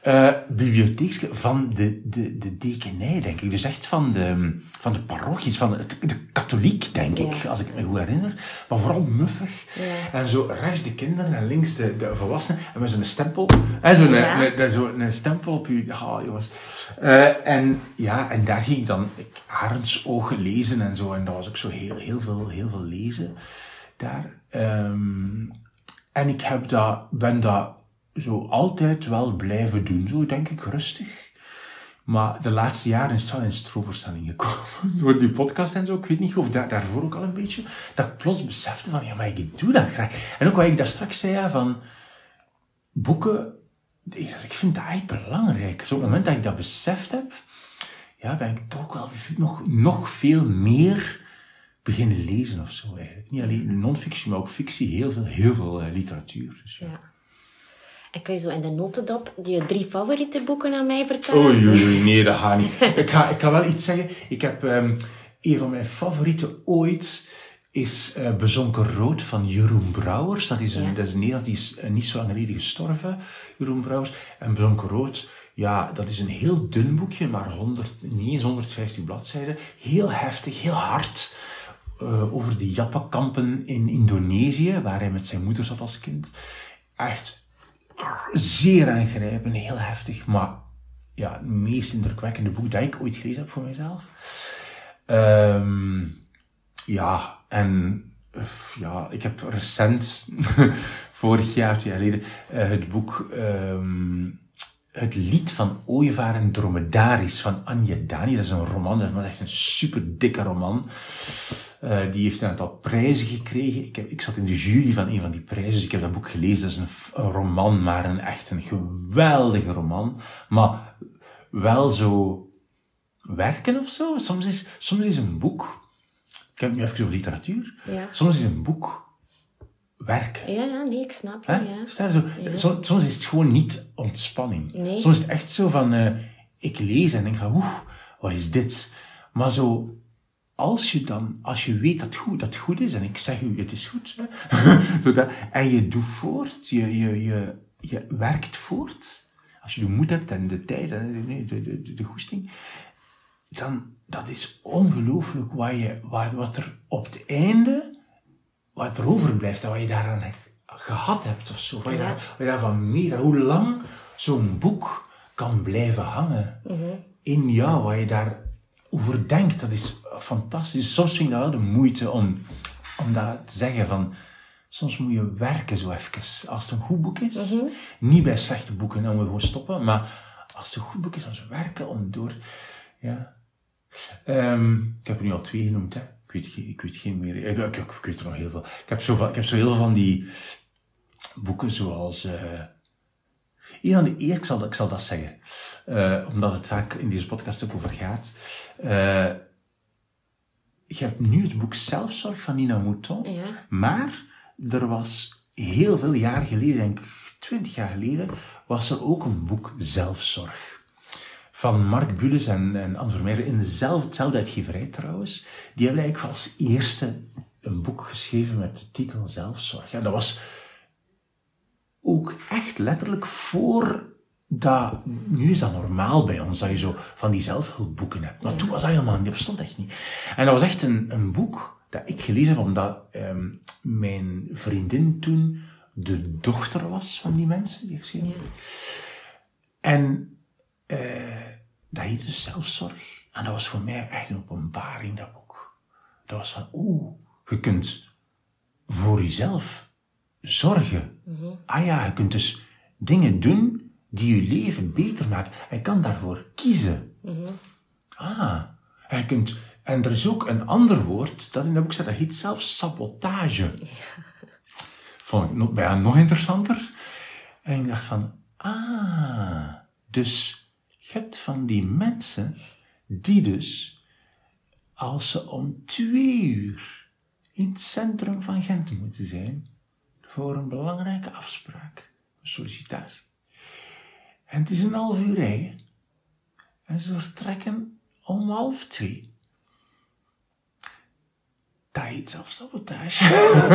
Speaker 2: uh, bibliotheek van de, de, de dekenij, denk ik. Dus echt van de, van de parochies, van de, de katholiek, denk ja. ik, als ik me goed herinner. Maar vooral muffig. Ja. En zo rechts de kinderen en links de, de volwassenen. En met zo'n stempel. En zo'n ja. zo een stempel op je... Oh, jongens. Uh, en ja, en daar ging ik dan ik, Arendsoog lezen en zo. En dat was ook zo heel, heel, veel, heel veel lezen daar. Um, en ik heb dat, ben dat zo altijd wel blijven doen, zo denk ik rustig. Maar de laatste jaren is het wel in stroomverstelling gekomen. Door die podcast en zo. Ik weet niet of daar, daarvoor ook al een beetje. Dat ik plots besefte van, ja, maar ik doe dat graag. En ook wat ik daar straks zei, ja, van boeken. Ik vind dat echt belangrijk. Zo op het moment dat ik dat beseft heb, ja, ben ik toch wel nog, nog veel meer beginnen lezen of zo eigenlijk. Niet alleen non-fictie, maar ook fictie. Heel veel, heel veel uh, literatuur. Dus,
Speaker 1: ja. En kun je zo in de notendop je drie favoriete boeken aan mij vertellen?
Speaker 2: Oei, oei, nee, dat gaat niet. ik, ga, ik ga wel iets zeggen. Ik heb um, een van mijn favorieten ooit is uh, Bezonken Rood van Jeroen Brouwers. Dat is een, ja. dat is een Nederlands, die is uh, niet zo lang geleden gestorven, Jeroen Brouwers. En Bezonken Rood, ja, dat is een heel dun boekje, maar 100, niet eens 150 bladzijden. Heel heftig, heel hard. Uh, over de Jappenkampen in Indonesië, waar hij met zijn moeder zat als kind. Echt zeer aangrijpend, heel heftig, maar ja, het meest indrukwekkende boek dat ik ooit gelezen heb voor mezelf. Ehm, ja, en ja, ik heb recent, vorig jaar, twee jaar geleden, uh, het boek ehm, Het lied van Ooievaar en Dromedaris van Anje Dani. Dat is een roman, dat is echt een super dikke roman. Uh, die heeft een aantal prijzen gekregen. Ik, heb, ik zat in de jury van een van die prijzen, dus ik heb dat boek gelezen. Dat is een, een roman, maar een echt een geweldige roman. Maar wel zo werken of zo. Soms is, soms is een boek, ik heb het nu even over literatuur,
Speaker 1: Ja.
Speaker 2: soms is een boek werken.
Speaker 1: Ja, ja, nee, ik snap je, ja.
Speaker 2: Zo,
Speaker 1: Ja.
Speaker 2: soms, soms is het gewoon niet ontspanning.
Speaker 1: Nee.
Speaker 2: Soms is het echt zo van, eh, ik lees en denk van, oeh, wat is dit? Maar zo, als je dan, als je weet dat goed, dat goed is, en ik zeg u, het is goed, hè, zodat, en je doet voort, je, je, je, je werkt voort, als je de moed hebt en de tijd en de, de, de, de, goesting, dan, dat is ongelooflijk wat, je, wat, wat er op het einde, wat er overblijft en wat je daaraan hebt gehad hebt of zo. Wat je,
Speaker 1: Ja.
Speaker 2: daar, wat je daarvan mee, hoe lang zo'n boek kan blijven hangen in jou, wat je daarover denkt, dat is fantastisch. Soms vind ik dat wel de moeite om, om dat te zeggen van, soms moet je werken zo even. Als het een goed boek is, niet bij slechte boeken, dan moet je gewoon stoppen, maar als het een goed boek is, dan werken om door, ja. Ehm, ik heb er nu al twee genoemd, hè. Ik weet, geen- ik weet geen meer. Ik, ik, ik, weet er nog heel veel. Ik heb zo, van- ik heb zo heel veel van die boeken zoals... eh een van de eerste, ik zal, ik zal dat zeggen, eh, omdat het vaak in deze podcast ook over gaat. Eh, je hebt nu het boek Zelfzorg van Nina Mouton,
Speaker 1: Ja.
Speaker 2: maar er was heel veel jaar geleden, denk ik twintig jaar geleden, was er ook een boek Zelfzorg. Van Mark Bulles en, en Anne Vermeijden, in dezelfde, dezelfde uitgeverij trouwens. Die hebben eigenlijk als eerste een boek geschreven met de titel Zelfzorg. Ja, dat was ook echt letterlijk voor dat, nu is dat normaal bij ons, dat je zo van die zelfhulpboeken hebt. Maar toen was dat helemaal niet, dat bestond echt niet. En dat was echt een, een boek dat ik gelezen heb, omdat ehm, mijn vriendin toen de dochter was van die mensen die ik
Speaker 1: Ja.
Speaker 2: En eh, dat heette dus zelfzorg. En dat was voor mij echt een openbaring, dat boek. Dat was van, oeh, je kunt voor jezelf zorgen. Ah ja, je kunt dus dingen doen die je leven beter maken. Je kan daarvoor kiezen. Ah, en je kunt... En er is ook een ander woord dat in dat boek staat, dat heet zelfs sabotage. Vond ik nog, bijna nog interessanter. En ik dacht van, ah, dus je hebt van die mensen die dus, als ze om twee uur in het centrum van Gent moeten zijn, voor een belangrijke afspraak, een sollicitatie. En het is een half uur rijden. En ze vertrekken om half twee. Dat heet zelfsabotage.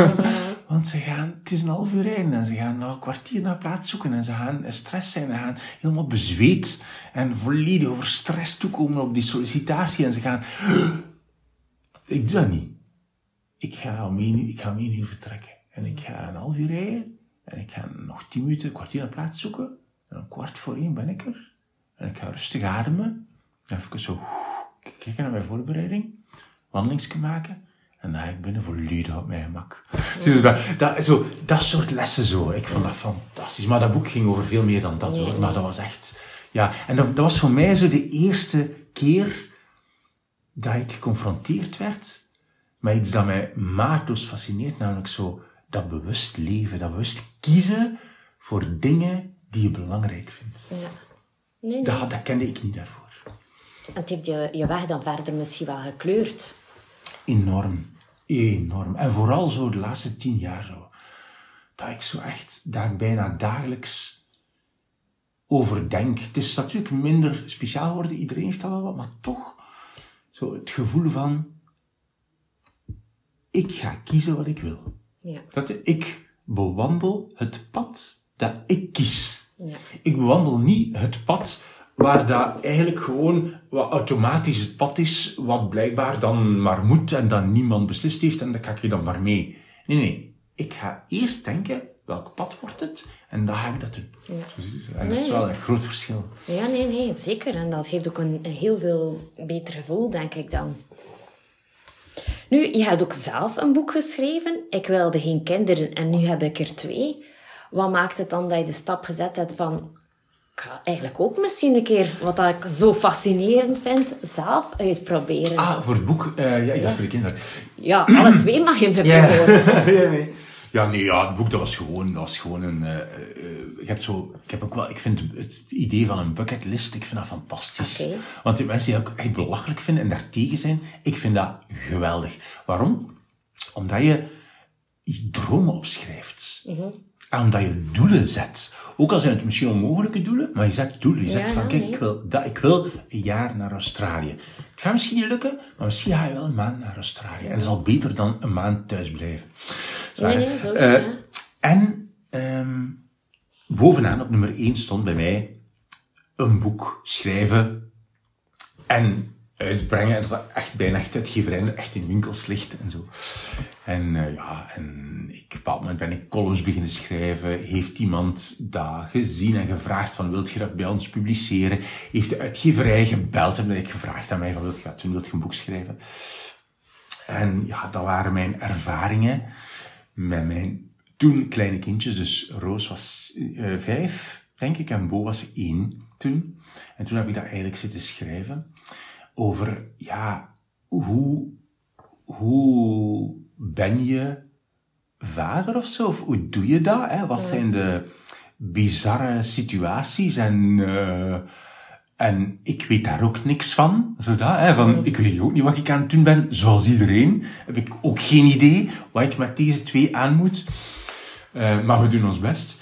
Speaker 2: Want ze gaan, het is een half uur rijden en ze gaan nog een kwartier naar plaats zoeken en ze gaan stress zijn en gaan helemaal bezweet en volledig over stress toekomen op die sollicitatie en ze gaan... Ik doe dat niet. Ik ga om één uur, ik ga om één uur vertrekken en ik ga een half uur rijden en ik ga nog tien minuten, een kwartier naar plaats zoeken en een kwart voor één ben ik er en ik ga rustig ademen, even zo kijken naar mijn voorbereiding, wandelingsje maken en dan ga ik binnen volledig op mijn gemak. Je, dat, dat, zo, dat soort lessen zo. Ik vond dat fantastisch. Maar dat boek ging over veel meer dan dat hoor. Maar dat was echt... Ja, en dat, dat was voor mij zo de eerste keer dat ik geconfronteerd werd met iets dat mij maatloos fascineert. Namelijk zo dat bewust leven, dat bewust kiezen voor dingen die je belangrijk vindt.
Speaker 1: Ja. Nee, nee.
Speaker 2: Dat, dat kende ik niet daarvoor.
Speaker 1: En het heeft je, je weg dan verder misschien wel gekleurd.
Speaker 2: Enorm. Enorm. En vooral zo de laatste tien jaar zo. Dat ik zo echt daar bijna dagelijks over denk. Het is natuurlijk minder speciaal geworden, iedereen heeft dat wel wat, maar toch zo het gevoel van ik ga kiezen wat ik wil.
Speaker 1: Ja.
Speaker 2: Dat ik bewandel het pad dat ik kies.
Speaker 1: Ja.
Speaker 2: Ik bewandel niet het pad waar dat eigenlijk gewoon wat automatisch het pad is, wat blijkbaar dan maar moet en dat niemand beslist heeft en dat ga ik je dan maar mee. Nee, nee. Ik ga eerst denken, welk pad wordt het? En dan ga ik dat doen.
Speaker 1: Ja.
Speaker 2: En dat is wel een groot verschil.
Speaker 1: Ja, nee, nee, zeker. En dat geeft ook een, een heel veel beter gevoel, denk ik dan. Nu, je hebt ook zelf een boek geschreven. Ik wilde geen kinderen en nu heb ik er twee. Wat maakt het dan dat je de stap gezet hebt van... Ik ga eigenlijk ook misschien een keer, wat ik zo fascinerend vind, zelf uitproberen.
Speaker 2: Ah, voor het boek. eh, ja, ik dacht voor de kinderen.
Speaker 1: Ja, alle twee mag je me
Speaker 2: Ja. nee. Ja, nee, ja, het boek dat was gewoon, dat was gewoon een. je hebt zo, ik heb ook wel, ik vind het idee van een bucketlist, ik vind dat fantastisch. Want die mensen die dat ook echt belachelijk vinden en daartegen zijn, ik vind dat geweldig. Waarom? Omdat je je dromen opschrijft. En omdat je doelen zet. Ook al zijn het misschien onmogelijke doelen, maar je zet doelen. Je zegt
Speaker 1: Ja,
Speaker 2: van,
Speaker 1: ja,
Speaker 2: kijk,
Speaker 1: nee.
Speaker 2: ik wil, dat, ik wil een jaar naar Australië. Het gaat misschien niet lukken, maar misschien ga je wel een maand naar Australië. En dat is al beter dan een maand thuis blijven.
Speaker 1: Nee, nee, zoiets,
Speaker 2: Eh,
Speaker 1: ja.
Speaker 2: En ehm, bovenaan op nummer 1 stond bij mij een boek schrijven en uitbrengen. En dat echt bij een echt uitgeverij, echt in winkels ligt en zo. En eh, ja, en ik, op een bepaald moment ben ik columns beginnen schrijven. Heeft iemand dat gezien en gevraagd van, wilt je dat bij ons publiceren? Heeft de uitgeverij gebeld en ben ik gevraagd aan mij van, wilt je dat doen? Wilt je een boek schrijven? En ja, dat waren mijn ervaringen met mijn toen kleine kindjes. Dus Roos was eh, vijf, denk ik, en Bo was één toen. En toen heb ik dat eigenlijk zitten schrijven over, ja, hoe, hoe ben je vader of zo? Of hoe doe je dat? Hè? Wat zijn de bizarre situaties en... eh, en ik weet daar ook niks van. Zodat, hè, van, ik weet ook niet wat ik aan het doen ben. Zoals iedereen heb ik ook geen idee wat ik met deze twee aan moet. Eh, maar we doen ons best.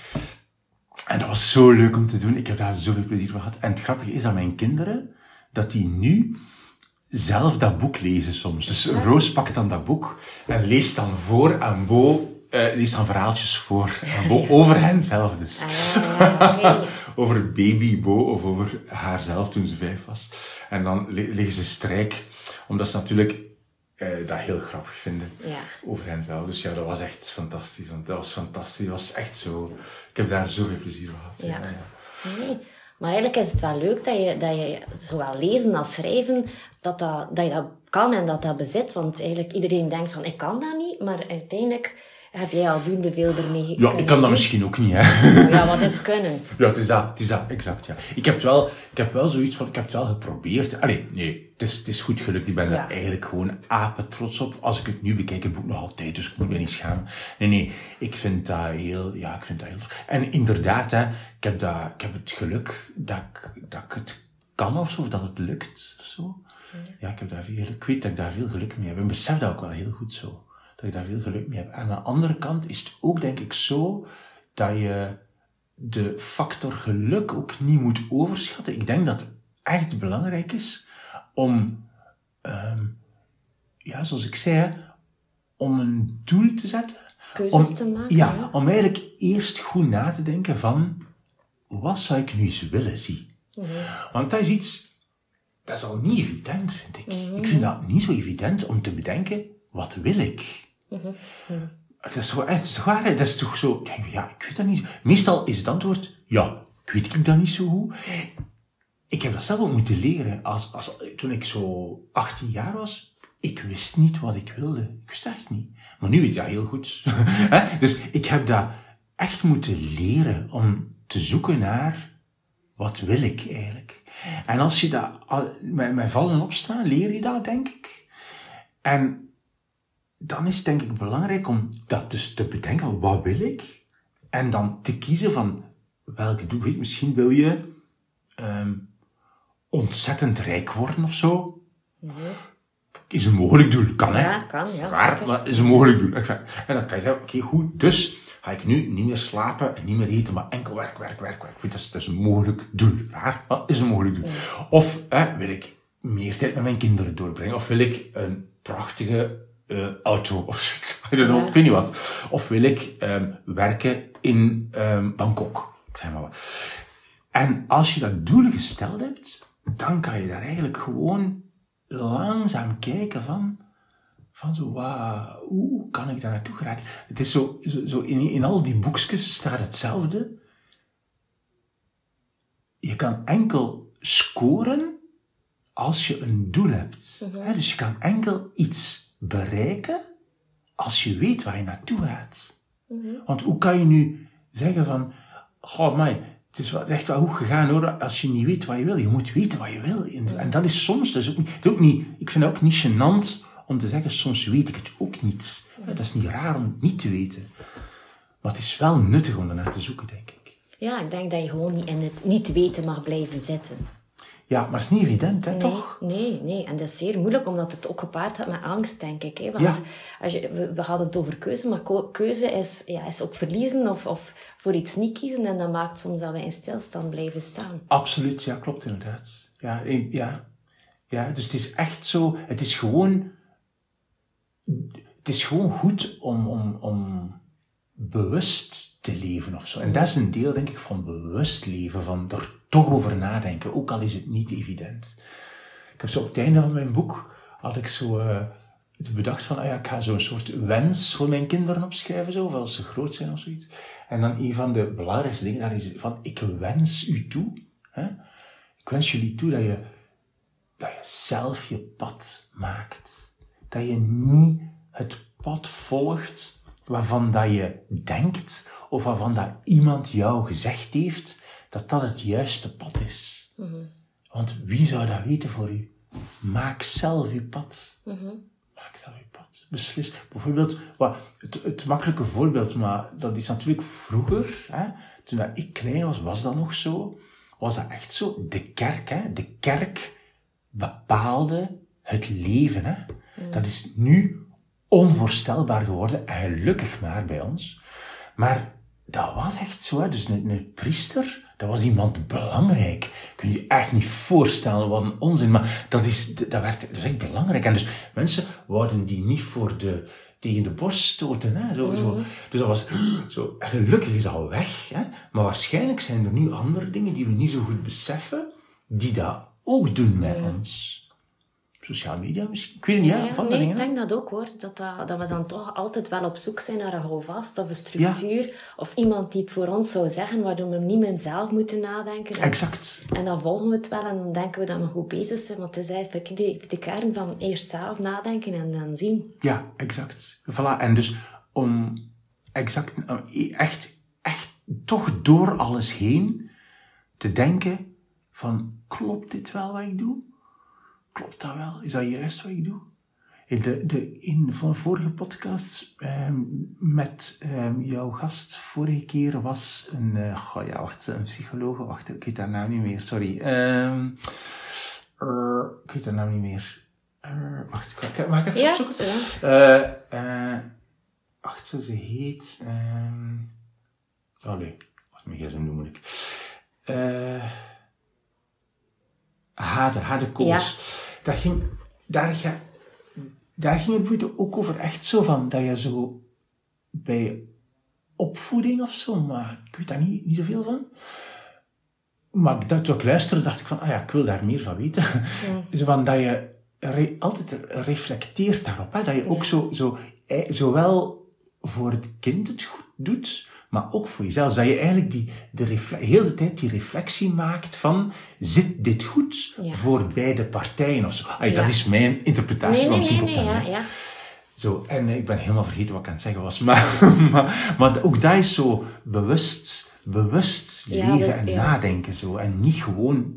Speaker 2: En dat was zo leuk om te doen. Ik heb daar zoveel plezier van gehad. En het grappige is dat mijn kinderen, dat die nu zelf dat boek lezen soms. Dus Roos pakt dan dat boek en leest dan voor aan Bo, eh, leest dan verhaaltjes voor aan Bo over hen zelf dus
Speaker 1: Ah, ja, ja, oké.
Speaker 2: over baby Bo of over haarzelf toen ze vijf was. En dan le- liggen ze strijk, omdat ze natuurlijk eh, dat heel grappig vinden
Speaker 1: Ja.
Speaker 2: over henzelf. Dus ja, dat was echt fantastisch. Want dat was fantastisch. Dat was echt zo... Ik heb daar zoveel plezier van gehad.
Speaker 1: Ja. Nee. Maar eigenlijk is het wel leuk dat je, dat je zowel lezen als schrijven, dat, dat, dat je dat kan en dat dat bezit. Want eigenlijk iedereen denkt van, ik kan dat niet. Maar uiteindelijk heb jij aldoende veel ermee
Speaker 2: Ja, ik kan dat
Speaker 1: doen.
Speaker 2: misschien ook niet, hè.
Speaker 1: Ja, wat is kunnen?
Speaker 2: Ja, het is dat, het is dat, exact, ja. Ik heb wel, ik heb wel zoiets van, ik heb het wel geprobeerd. Allee, nee, het is, het is goed gelukt. Ik ben
Speaker 1: Ja.
Speaker 2: er eigenlijk gewoon apen trots op. Als ik het nu bekijk, het boek nog altijd, dus ik moet me niet schamen. Nee, nee, ik vind dat heel, ja, ik vind dat heel... En inderdaad, hè, ik heb, dat, ik heb het geluk dat ik, dat ik het kan of zo, of dat het lukt, of zo. Ja, ik heb daar veel, ik weet dat ik daar veel geluk mee heb. En ik besef dat ook wel heel goed zo. Dat ik daar veel geluk mee heb. En aan de andere kant is het ook, denk ik, zo dat je de factor geluk ook niet moet overschatten. Ik denk dat het echt belangrijk is om, ehm, ja, zoals ik zei, om een doel te zetten.
Speaker 1: Keuzes
Speaker 2: Om,
Speaker 1: te maken.
Speaker 2: ja,
Speaker 1: hè?
Speaker 2: om eigenlijk eerst goed na te denken van, wat zou ik nu eens willen zien?
Speaker 1: Mhm.
Speaker 2: Want dat is iets, dat is al niet evident, vind ik. Ik vind dat niet zo evident om te bedenken, wat wil ik?
Speaker 1: Mhm.
Speaker 2: Dat is toch echt, dat is toch waar, hè? dat is toch zo, denk, ja, ik weet dat niet zo. Meestal is het antwoord, ja, ik weet ik dat niet zo goed. Ik heb dat zelf ook moeten leren. Als, als, toen ik zo 18 jaar was, ik wist niet wat ik wilde. Ik wist echt niet. Maar nu weet ik dat heel goed. Dus ik heb dat echt moeten leren om te zoeken naar wat wil ik eigenlijk. En als je dat met, met vallen en opstaan, leer je dat, denk ik. En dan is het denk ik belangrijk om dat dus te bedenken, wat wil ik? En dan te kiezen van welke doel. Weet, misschien wil je ehm, ontzettend rijk worden of zo. Is een mogelijk doel, kan hè?
Speaker 1: Ja, kan, ja,
Speaker 2: Waar, maar is een mogelijk doel. En dan kan je zeggen, oké, goed, dus ga ik nu niet meer slapen en niet meer eten, maar enkel werk, werk, werk, werk. Ik vind, dat, is, dat is een mogelijk doel. Waar, maar is een mogelijk doel. Of hè, wil ik meer tijd met mijn kinderen doorbrengen, of wil ik een prachtige eh, auto of zoiets. I don't know,
Speaker 1: Ja.
Speaker 2: ik weet niet wat. Of wil ik ehm, werken in ehm, Bangkok. Ik zeg maar wat. En als je dat doel gesteld hebt, dan kan je daar eigenlijk gewoon langzaam kijken van, van zo, wa, hoe, kan ik daar naartoe geraken? Het is zo, zo, zo in, in al die boekjes staat hetzelfde. Je kan enkel scoren als je een doel hebt. Hè, Dus je kan enkel iets bereiken als je weet waar je naartoe gaat. Want hoe kan je nu zeggen van, goh, het is wel echt wel goed gegaan hoor, als je niet weet wat je wil. Je moet weten wat je wil. En, en dat is soms, dus ook, niet- ook niet, ik vind het ook niet gênant om te zeggen, soms weet ik het ook niet. Dat is niet raar om het niet te weten. Maar het is wel nuttig om ernaar te zoeken, denk ik.
Speaker 1: Ja, ik denk dat je gewoon niet in het niet weten mag blijven zitten.
Speaker 2: Ja, maar het is niet evident, hè,
Speaker 1: Nee,
Speaker 2: toch?
Speaker 1: nee, nee. En dat is zeer moeilijk, omdat het ook gepaard gaat met angst, denk ik. Hè? Want
Speaker 2: Ja.
Speaker 1: als je, we, we hadden het over keuze, maar keuze is, ja, is ook verliezen of, of voor iets niet kiezen. En dat maakt soms dat we in stilstand blijven staan.
Speaker 2: Absoluut, ja, klopt inderdaad. Ja, ja. ja, dus het is echt zo, het is gewoon, het is gewoon goed om, om, om bewust te leven of zo. En dat is een deel, denk ik, van bewust leven, van er toch over nadenken, ook al is het niet evident. Ik heb zo op het einde van mijn boek, had ik zo eh, bedacht van, ah ja, ik ga zo'n soort wens voor mijn kinderen opschrijven, zo, als ze groot zijn of zoiets. En dan een van de belangrijkste dingen daar is van, ik wens u toe, hè? ik wens jullie toe dat je, dat je zelf je pad maakt. Dat je niet het pad volgt waarvan dat je denkt, of waarvan dat iemand jou gezegd heeft, dat dat het juiste pad is. Want wie zou dat weten voor u? Maak zelf uw pad. Maak zelf uw pad. Beslis. Bijvoorbeeld, wat, het, het makkelijke voorbeeld, maar dat is natuurlijk vroeger, hè, toen dat ik klein was, was dat nog zo. Was dat echt zo? De kerk, hè, de kerk bepaalde het leven. Hè. Dat is nu onvoorstelbaar geworden, en gelukkig maar bij ons. Maar dat was echt zo. Hè. Dus een, een priester, dat was iemand belangrijk. Kun je je echt niet voorstellen wat een onzin. Maar dat, is, dat, werd, dat echt belangrijk. En dus mensen wouden die niet voor de, tegen de borst stoten. Hè. Zo, zo. Dus dat was zo. Gelukkig is dat al weg. Hè. Maar waarschijnlijk zijn er nu andere dingen die we niet zo goed beseffen, die dat ook doen met ons. Sociale media misschien? Ik weet niet, ja,
Speaker 1: Ja,
Speaker 2: van
Speaker 1: nee,
Speaker 2: dingen.
Speaker 1: ik denk dat ook hoor. Dat, dat, dat we dan toch altijd wel op zoek zijn naar een houvast of een structuur. Of iemand die het voor ons zou zeggen, waardoor we niet meer zelf moeten nadenken. En,
Speaker 2: Exact.
Speaker 1: en dan volgen we het wel en dan denken we dat we goed bezig zijn. Want het is eigenlijk de, de kern van eerst zelf nadenken en dan zien.
Speaker 2: Ja, exact. Voilà. En dus om exact, echt, echt toch door alles heen te denken van, klopt dit wel wat ik doe? Klopt dat wel? Is dat juist wat ik doe? In de, de, in van vorige podcast ehm, met ehm, jouw gast vorige keer was een, goh, ja, wacht, een psycholoog, wacht, ik weet haar naam niet meer, sorry. Ehm, eh, ik weet haar naam niet meer. Eh, wacht, ik- ik- mag ik even
Speaker 1: Ja,
Speaker 2: opzoeken?
Speaker 1: zo.
Speaker 2: Eh, wacht, zo ze heet. oh nee, wacht, mijn gsm moet ik. Eh Hade, Hade Koos. Dat ging, daar, ga, daar ging het boete ook over echt zo van, dat je zo bij opvoeding of zo, maar ik weet daar niet, niet zoveel van. Maar ik dacht, toen ik luisterde, dacht ik van, ah ja, ik wil daar meer van weten. Zo van dat je re- altijd reflecteert daarop. Hè? Dat je ook zo, zo, eh, zowel voor het kind het goed doet, maar ook voor jezelf. Dat je eigenlijk die, de refle- heel de tijd die reflectie maakt van, zit dit goed
Speaker 1: Ja.
Speaker 2: voor beide partijen of zo? Ay,
Speaker 1: Ja.
Speaker 2: Dat is mijn interpretatie
Speaker 1: Nee, nee,
Speaker 2: van
Speaker 1: nee,
Speaker 2: Simon
Speaker 1: nee,
Speaker 2: Tan,
Speaker 1: ja.
Speaker 2: Zo, en ik ben helemaal vergeten wat ik aan het zeggen was. Maar, maar, maar ook dat is zo bewust, bewust leven en nadenken. Zo. En niet gewoon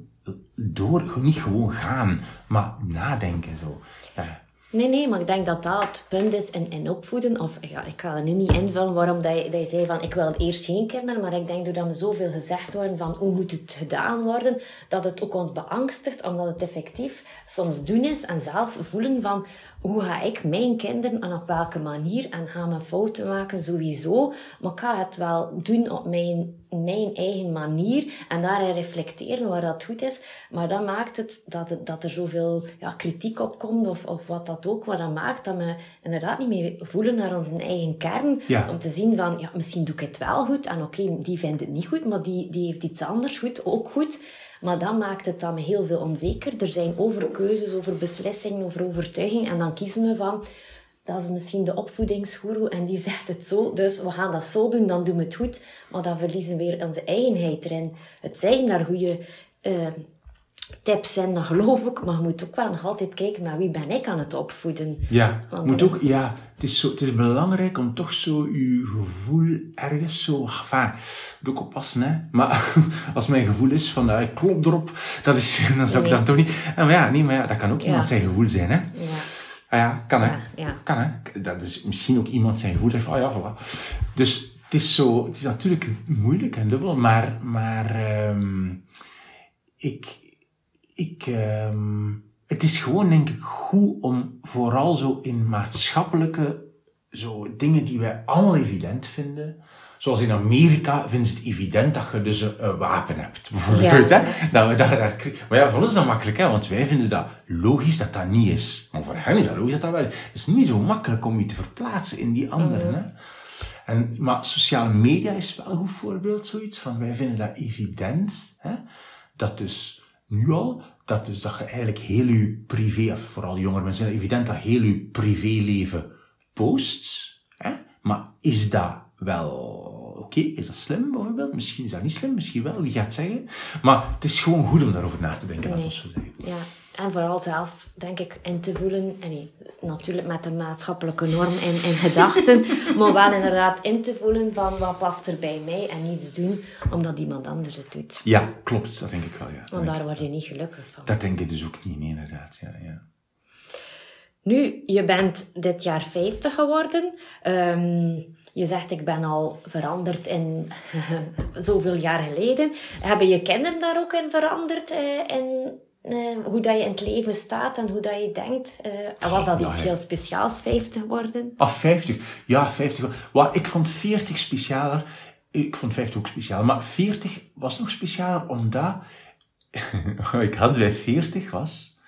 Speaker 2: door, niet gewoon gaan, maar nadenken. Zo. Ja.
Speaker 1: Nee, nee, maar ik denk dat dat het punt is in, opvoeden. Of ja, ik ga er nu niet invullen waarom dat je zei van ik wil eerst geen kinderen. Maar ik denk doordat we zoveel gezegd worden van hoe moet het gedaan worden, dat het ook ons beangstigt, omdat het effectief soms doen is en zelf voelen van hoe ga ik mijn kinderen en op welke manier en gaan we fouten maken sowieso. Maar ik ga het wel doen op mijn, mijn eigen manier en daarin reflecteren waar dat goed is. Maar dat maakt het dat, het, dat er zoveel ja, kritiek op komt of, of wat dat ook. Wat dat maakt dat we inderdaad niet meer voelen naar onze eigen kern.
Speaker 2: Ja.
Speaker 1: Om te zien van, ja, misschien doe ik het wel goed. En oké, die vindt het niet goed, maar die, die heeft iets anders goed, ook goed. Maar dat maakt het dan heel veel onzeker. Er zijn over keuzes, over beslissingen, over overtuiging. En dan kiezen we van, dat is misschien de opvoedingsgoeroe en die zegt het zo. Dus we gaan dat zo doen, dan doen we het goed. Maar dan verliezen we weer onze eigenheid erin. Het zijn daar goede uh, tips zijn, dat geloof ik. Maar je moet ook wel nog altijd kijken, maar wie ben ik aan het opvoeden?
Speaker 2: Ja, moet ook, ja het, is zo, het is belangrijk om toch zo je gevoel ergens zo... Enfin, moet ook oppassen, hè. Maar als mijn gevoel is van, uh, ik klop erop, dat is, dan zou ik dan toch niet... Maar ja, nee, maar ja, dat kan ook iemand zijn gevoel zijn, hè. Ja. Ah ja, kan hè. Ja, Kan hè. Dat is misschien ook iemand zijn gevoel heeft, oh ja, voilà. Dus het is zo, het is natuurlijk moeilijk en dubbel, maar, maar um, ik, ik, um, het is gewoon denk ik goed om vooral zo in maatschappelijke zo dingen die wij allemaal evident vinden, Zoals in Amerika vinden ze het evident dat je dus een, wapen hebt. Bijvoorbeeld. Ja. Hè? Dat, dat, dat, maar ja, voor ons is dat makkelijk, hè? want wij vinden dat logisch dat dat niet is. Maar voor hen is dat logisch dat dat wel is. Het is niet zo makkelijk om je te verplaatsen in die anderen. Mhm. Hè? En, maar sociale media is wel een goed voorbeeld, zoiets van wij vinden dat evident. Hè? Dat dus nu al, dat, dus dat je eigenlijk heel je privé, of vooral jongere mensen, evident dat heel je privéleven post. Hè? Maar is dat wel oké, is dat slim bijvoorbeeld? Misschien is dat niet slim, misschien wel, wie gaat zeggen. Maar het is gewoon goed om daarover na te denken, nee. laten we zo zeggen.
Speaker 1: Ja, en vooral zelf, denk ik, in te voelen. En nee, natuurlijk met de maatschappelijke norm in, in gedachten, maar wel inderdaad in te voelen van wat past er bij mij en niets doen omdat iemand anders het doet.
Speaker 2: Ja, klopt, dat denk ik wel, ja.
Speaker 1: Want daar word je niet gelukkig van.
Speaker 2: Dat denk ik dus ook niet, nee, inderdaad, ja, ja.
Speaker 1: Nu, je bent dit jaar 50 geworden. Um, je zegt, ik ben al veranderd in zoveel jaar geleden. Hebben je kinderen daar ook in veranderd? Uh, in uh, hoe dat je in het leven staat en hoe dat je denkt? Uh, was dat iets heel speciaals, 50 worden?
Speaker 2: Ah, 50. Ja, 50. Well, ik vond 40 specialer. Ik vond 50 ook speciaal. Maar 40 was nog specialer omdat ik had bij 40 was,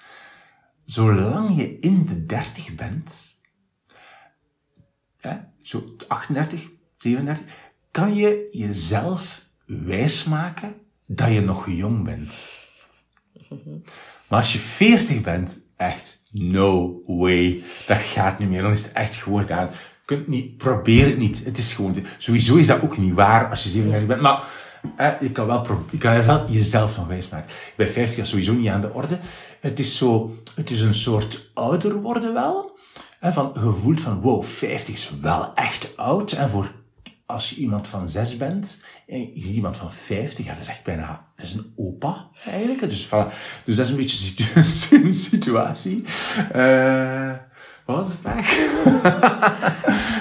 Speaker 2: zolang je in de 30 bent, hè, zo 38, 37, kan je jezelf wijsmaken dat je nog jong bent. Maar als je 40 bent, echt, no way. Dat gaat niet meer. Dan is het echt gewoon gedaan. Kunt niet, probeer het niet. Het is gewoon, sowieso is dat ook niet waar als je 37 bent. Maar eh, je kan wel, je kan jezelf, jezelf nog wijsmaken. Bij 50 is sowieso niet aan de orde. Het is zo, het is een soort ouder worden wel. En van gevoeld van, wow, 50 is wel echt oud. En voor, als je iemand van 6 bent, en je iemand van 50, ja, dat is echt bijna, dat is een opa, eigenlijk. Dus, voilà. dus dat is een beetje een situatie. Uh, wat was de vraag?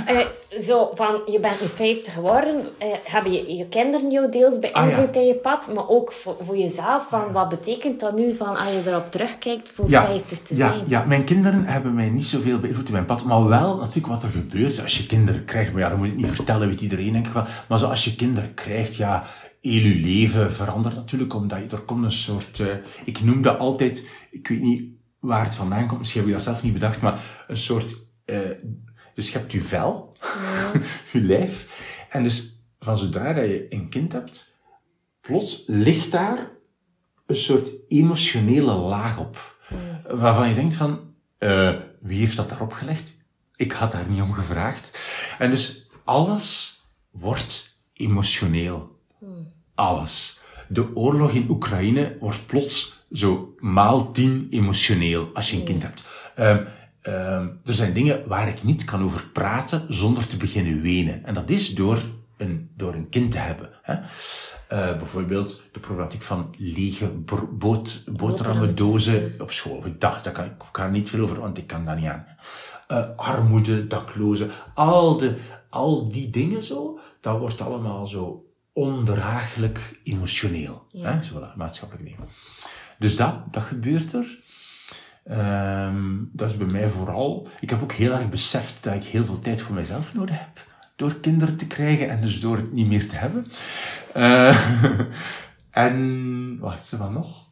Speaker 1: uh, zo van, je bent nu 50 geworden, eh, hebben je, je kinderen jou deels beïnvloed ah, in je pad, maar ook voor, voor jezelf, van wat betekent dat nu van, als je erop terugkijkt, voor ja, 50 te
Speaker 2: ja,
Speaker 1: zijn?
Speaker 2: Ja, mijn kinderen hebben mij niet zoveel beïnvloed in mijn pad, maar wel natuurlijk wat er gebeurt als je kinderen krijgt. Maar ja, dat moet ik niet vertellen, weet iedereen denk ik wel. Maar zo als je kinderen krijgt, ja, heel je leven verandert natuurlijk, omdat je, er komt een soort, uh, ik noem dat altijd, ik weet niet waar het vandaan komt, misschien heb je dat zelf niet bedacht, maar een soort, uh, dus je hebt je vel, je lijf. En dus van zodra dat je een kind hebt, plots ligt daar een soort emotionele laag op. Waarvan je denkt van, uh, wie heeft dat daarop gelegd? Ik had daar niet om gevraagd. En dus alles wordt emotioneel. Alles. De oorlog in Oekraïne wordt plots zo maal tien emotioneel als je een kind hebt. Um, Ehm, er zijn dingen waar ik niet kan over praten zonder te beginnen wenen. En dat is door een, door een kind te hebben. Hè. Uh, bijvoorbeeld de problematiek van lege boot, boterhammendozen op school. Ik dacht, daar kan ik, er niet veel over, want ik kan daar niet aan. Uh, armoede, daklozen, al, de, al die dingen zo, dat wordt allemaal zo ondraaglijk emotioneel. Ja. Hè? Zo, maatschappelijk dingen. Dus dat, dat gebeurt er. Um, dat is bij mij vooral. Ik heb ook heel erg beseft dat ik heel veel tijd voor mezelf nodig heb. Door kinderen te krijgen en dus door het niet meer te hebben. Uh, en wat is er dan nog?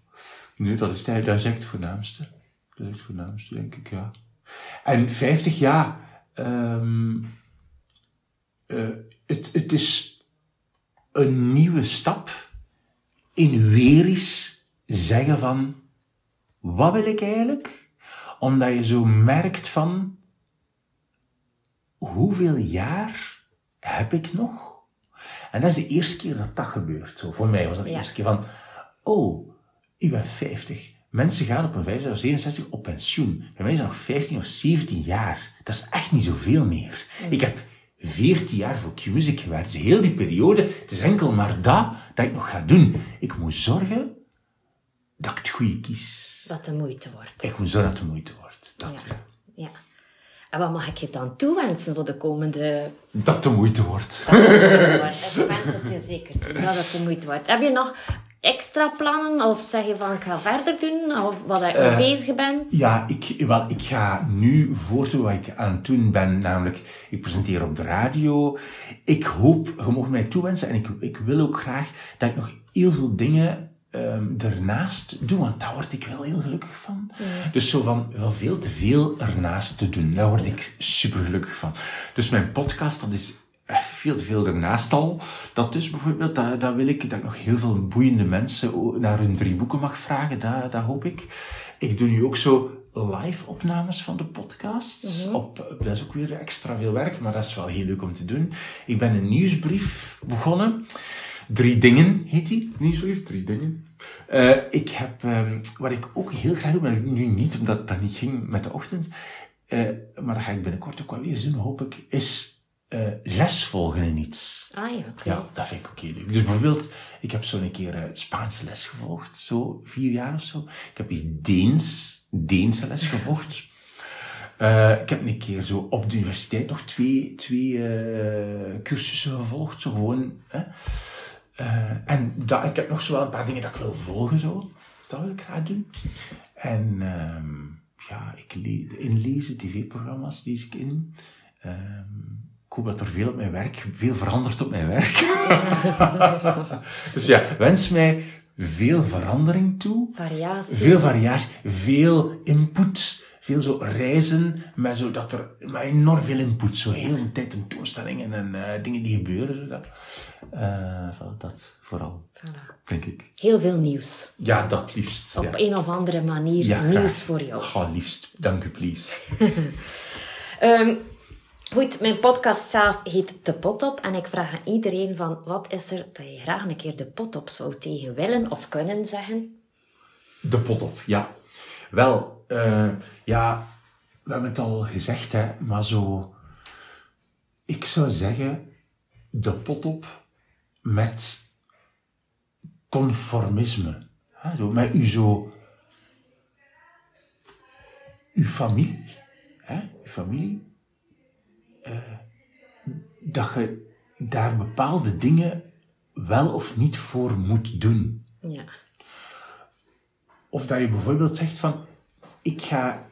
Speaker 2: Nee, dat is, dat is echt het voornaamste. Dat is het voornaamste, denk ik, ja. En 50 jaar. Um, uh, het, het is een nieuwe stap in weer eens zeggen van wat wil ik eigenlijk? Omdat je zo merkt van, hoeveel jaar heb ik nog? En dat is de eerste keer dat dat gebeurt. Zo, voor mij was dat de
Speaker 1: Ja.
Speaker 2: eerste keer van, oh, ik ben 50. Mensen gaan op een 65 of 67 op pensioen. Bij mij is dat nog 15 of 17 jaar. Dat is echt niet zoveel meer. Ik heb 14 jaar voor Q-Music gewerkt. Dus heel die periode, het is enkel maar dat dat ik nog ga doen. Ik moet zorgen dat ik het goede kies.
Speaker 1: Dat de moeite wordt.
Speaker 2: Ik moet zorgen dat het de moeite wordt. Dat,
Speaker 1: Ja. ja. En wat mag ik je dan toewensen voor de komende...
Speaker 2: dat het de moeite wordt.
Speaker 1: Dat het de moeite wordt. Ik wens het je zeker toe, dat het de moeite wordt. Heb je nog extra plannen? Of zeg je van, ik ga verder doen? Of wat je mee bezig bent?
Speaker 2: Ja, ik, wel, ik ga nu voortdoen wat ik aan het doen ben, namelijk ik presenteer op de radio. Ik hoop, je mag mij toewensen en ik, ik wil ook graag dat ik nog heel veel dingen ehm ernaast doe, want daar word ik wel heel gelukkig van. Dus zo van, van veel te veel ernaast te doen, daar word ik super gelukkig van. Dus mijn podcast, dat is veel te veel ernaast al. Dat dus bijvoorbeeld, dat, dat wil ik, dat ik nog heel veel boeiende mensen naar hun drie boeken mag vragen, dat, dat hoop ik. Ik doe nu ook zo live opnames van de podcast. Op, dat is ook weer extra veel werk, maar dat is wel heel leuk om te doen. Ik ben een nieuwsbrief begonnen. Drie dingen heet die. Nieuwsbrief, drie dingen. Eh, ik heb, ehm, wat ik ook heel graag doe, maar nu niet, omdat dat niet ging met de ochtend. eh, maar dat ga ik binnenkort ook wel weer doen, hoop ik, is eh, les volgen in iets.
Speaker 1: Ah ja,
Speaker 2: dat vind ik ook heel leuk. Dus bijvoorbeeld, ik heb zo een keer Spaanse les gevolgd, zo vier jaar of zo. Ik heb eens Deens, Deense les gevolgd. Ik heb een keer zo op de universiteit nog twee, twee cursussen gevolgd, zo gewoon. Hè. Eh, en dat, ik heb nog zo wel een paar dingen dat ik wil volgen, zo. Dat wil ik graag doen. En ehm, ja, ik le- inlezen, tv-programma's lees ik in. Ehm, ik hoop dat er veel op mijn werk, veel verandert op mijn werk. dus ja, wens mij veel verandering toe.
Speaker 1: Variatie.
Speaker 2: Veel variatie, veel input, veel zo reizen, met zo dat er met enorm veel input, zo heel de tijd tentoonstellingen en eh, dingen die gebeuren. Zo dat. Van dat vooral,
Speaker 1: Voilà.
Speaker 2: denk ik.
Speaker 1: Heel veel nieuws.
Speaker 2: Ja, dat liefst.
Speaker 1: Op
Speaker 2: ja.
Speaker 1: een of andere manier
Speaker 2: Ja,
Speaker 1: nieuws voor jou.
Speaker 2: Oh, liefst. Dank u, please.
Speaker 1: Ehm, goed, mijn podcast zelf heet De Pot Op. En ik vraag aan iedereen van, wat is er dat je graag een keer de pot op zou tegen willen of kunnen zeggen?
Speaker 2: De pot op, ja. Wel, eh, ja, we hebben het al gezegd, hè, maar zo... Ik zou zeggen, de pot op met conformisme. Hè, zo, met u zo... Uw familie, hè, uw familie, eh, dat je daar bepaalde dingen wel of niet voor moet doen.
Speaker 1: Ja.
Speaker 2: Of dat je bijvoorbeeld zegt van, ik ga,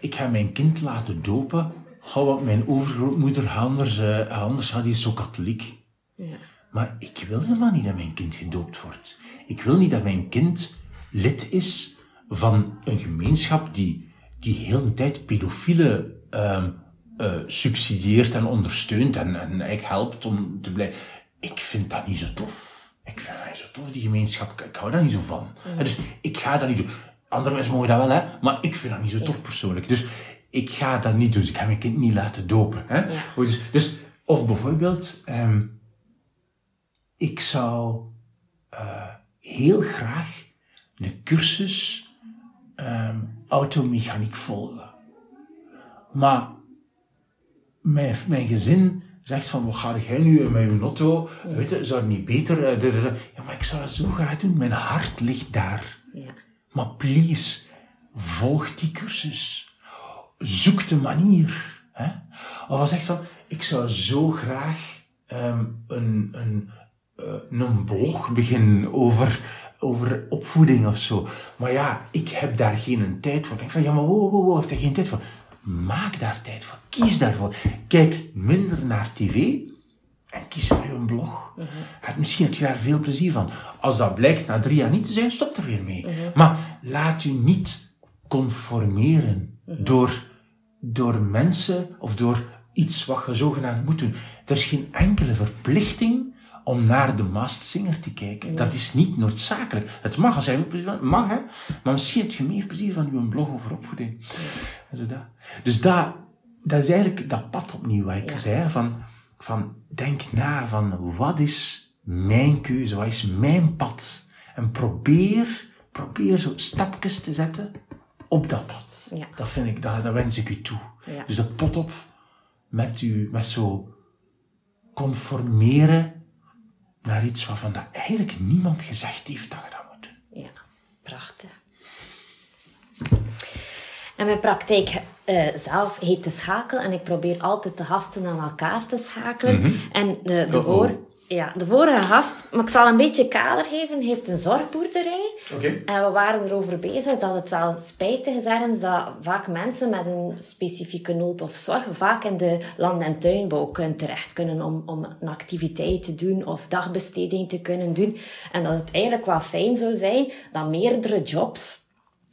Speaker 2: ik ga mijn kind laten dopen, Goh, want mijn overgrootmoeder, anders, eh, anders had die is zo katholiek.
Speaker 1: ja.
Speaker 2: Maar ik wil helemaal niet dat mijn kind gedoopt wordt. Ik wil niet dat mijn kind lid is van een gemeenschap die, die heel de tijd pedofielen eh, subsidieert en ondersteunt en, en eigenlijk helpt om te blijven. Ik vind dat niet zo tof. Ik vind dat niet zo tof, die gemeenschap. Ik, ik hou daar niet zo van. Dus ik ga dat niet doen. Andere mensen mogen dat wel, hè, maar ik vind dat niet zo tof persoonlijk. Dus ik ga dat niet doen. Dus ik ga mijn kind niet laten dopen. Hè.
Speaker 1: Ja.
Speaker 2: Dus, dus, of bijvoorbeeld, ehm, ik zou eh, heel graag een cursus ehm, automechaniek volgen. Maar mijn, mijn gezin zegt van, wat ga jij nu met je auto? Weet je, zou het niet beter... eh, Ja, maar ik zou dat zo graag doen. Mijn hart ligt daar.
Speaker 1: Ja.
Speaker 2: Maar please, volg die cursus. Zoek de manier. Hè? Of als zegt van, ik zou zo graag ehm, een, een, eh, een blog beginnen over, over opvoeding of zo. Maar ja, ik heb daar geen tijd voor. Ik denk van, ja, maar wow, wow, wow, ik heb daar geen tijd voor. Maak daar tijd voor. Kies daarvoor. Kijk minder naar tv en kies voor je blog. Het- Misschien heb je daar veel plezier van. Als dat blijkt na drie jaar niet te zijn, stop er weer mee. Maar laat u niet conformeren door, door mensen of door iets wat je zogenaamd moet doen. Er is geen enkele verplichting om naar de Masked Singer te kijken. Dat is niet noodzakelijk. Het mag, als ook plezier mag hè. Maar misschien heb je meer plezier van uw blog over opvoeding. Dus dat, dat is eigenlijk dat pad opnieuw wat ik
Speaker 1: Ja.
Speaker 2: zei, van, van denk na van wat is mijn keuze, wat is mijn pad? En probeer, probeer zo stapjes te zetten op dat pad.
Speaker 1: Ja.
Speaker 2: Dat vind ik, dat, dat wens ik u toe.
Speaker 1: Ja.
Speaker 2: Dus de pot op met u, met zo conformeren naar iets waarvan dat eigenlijk niemand gezegd heeft dat je dat moet doen.
Speaker 1: Ja, prachtig. En mijn praktijk eh, zelf heet de schakel en ik probeer altijd de gasten aan elkaar te schakelen. En de, de, voor, ja, de vorige gast, maar ik zal een beetje kader geven, heeft een zorgboerderij. En we waren erover bezig dat het wel spijtig is ergens dat vaak mensen met een specifieke nood of zorg vaak in de land- en tuinbouw kunnen terecht kunnen om, om een activiteit te doen of dagbesteding te kunnen doen. En dat het eigenlijk wel fijn zou zijn dat meerdere jobs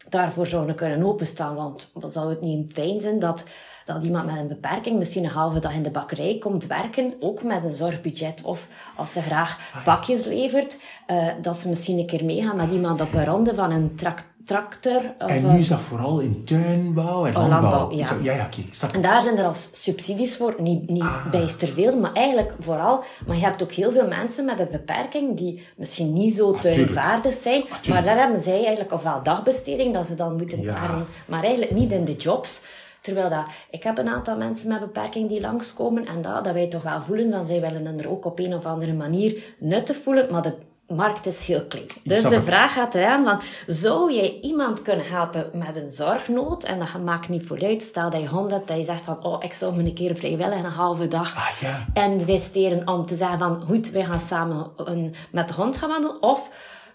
Speaker 1: daarvoor zouden kunnen openstaan. Want wat zou het niet fijn zijn dat, dat iemand met een beperking misschien een halve dag in de bakkerij komt werken, ook met een zorgbudget. Of als ze graag pakjes levert, eh, dat ze misschien een keer meegaan met iemand op een ronde van een trak- tractor. Of,
Speaker 2: En nu is dat vooral in tuinbouw en
Speaker 1: Oh,
Speaker 2: landbouw.
Speaker 1: landbouw, ja.
Speaker 2: Zo, ja, ja,
Speaker 1: En daar zijn er als subsidies voor, niet, niet
Speaker 2: Ah.
Speaker 1: bijster veel, maar eigenlijk vooral. Maar je hebt ook heel veel mensen met een beperking die misschien niet zo
Speaker 2: tuurlijk.
Speaker 1: tuinvaardig zijn, maar
Speaker 2: tuurlijk.
Speaker 1: daar hebben zij eigenlijk ofwel dagbesteding, dat ze dan moeten
Speaker 2: Ja.
Speaker 1: varen, maar eigenlijk niet in de jobs. Terwijl dat, ik heb een aantal mensen met beperking die langskomen en dat, dat wij toch wel voelen, van zij willen er ook op een of andere manier nuttig voelen, maar de markt is heel klein. Dus de vraag gaat eraan van, zou jij iemand kunnen helpen met een zorgnood? En dat maakt niet vooruit. Stel dat je hond hebt, dat je zegt van, oh, ik zou me een keer vrijwillig een halve dag
Speaker 2: Ah, ja.
Speaker 1: investeren om te zeggen van, goed, wij gaan samen een, met de hond gaan wandelen. Of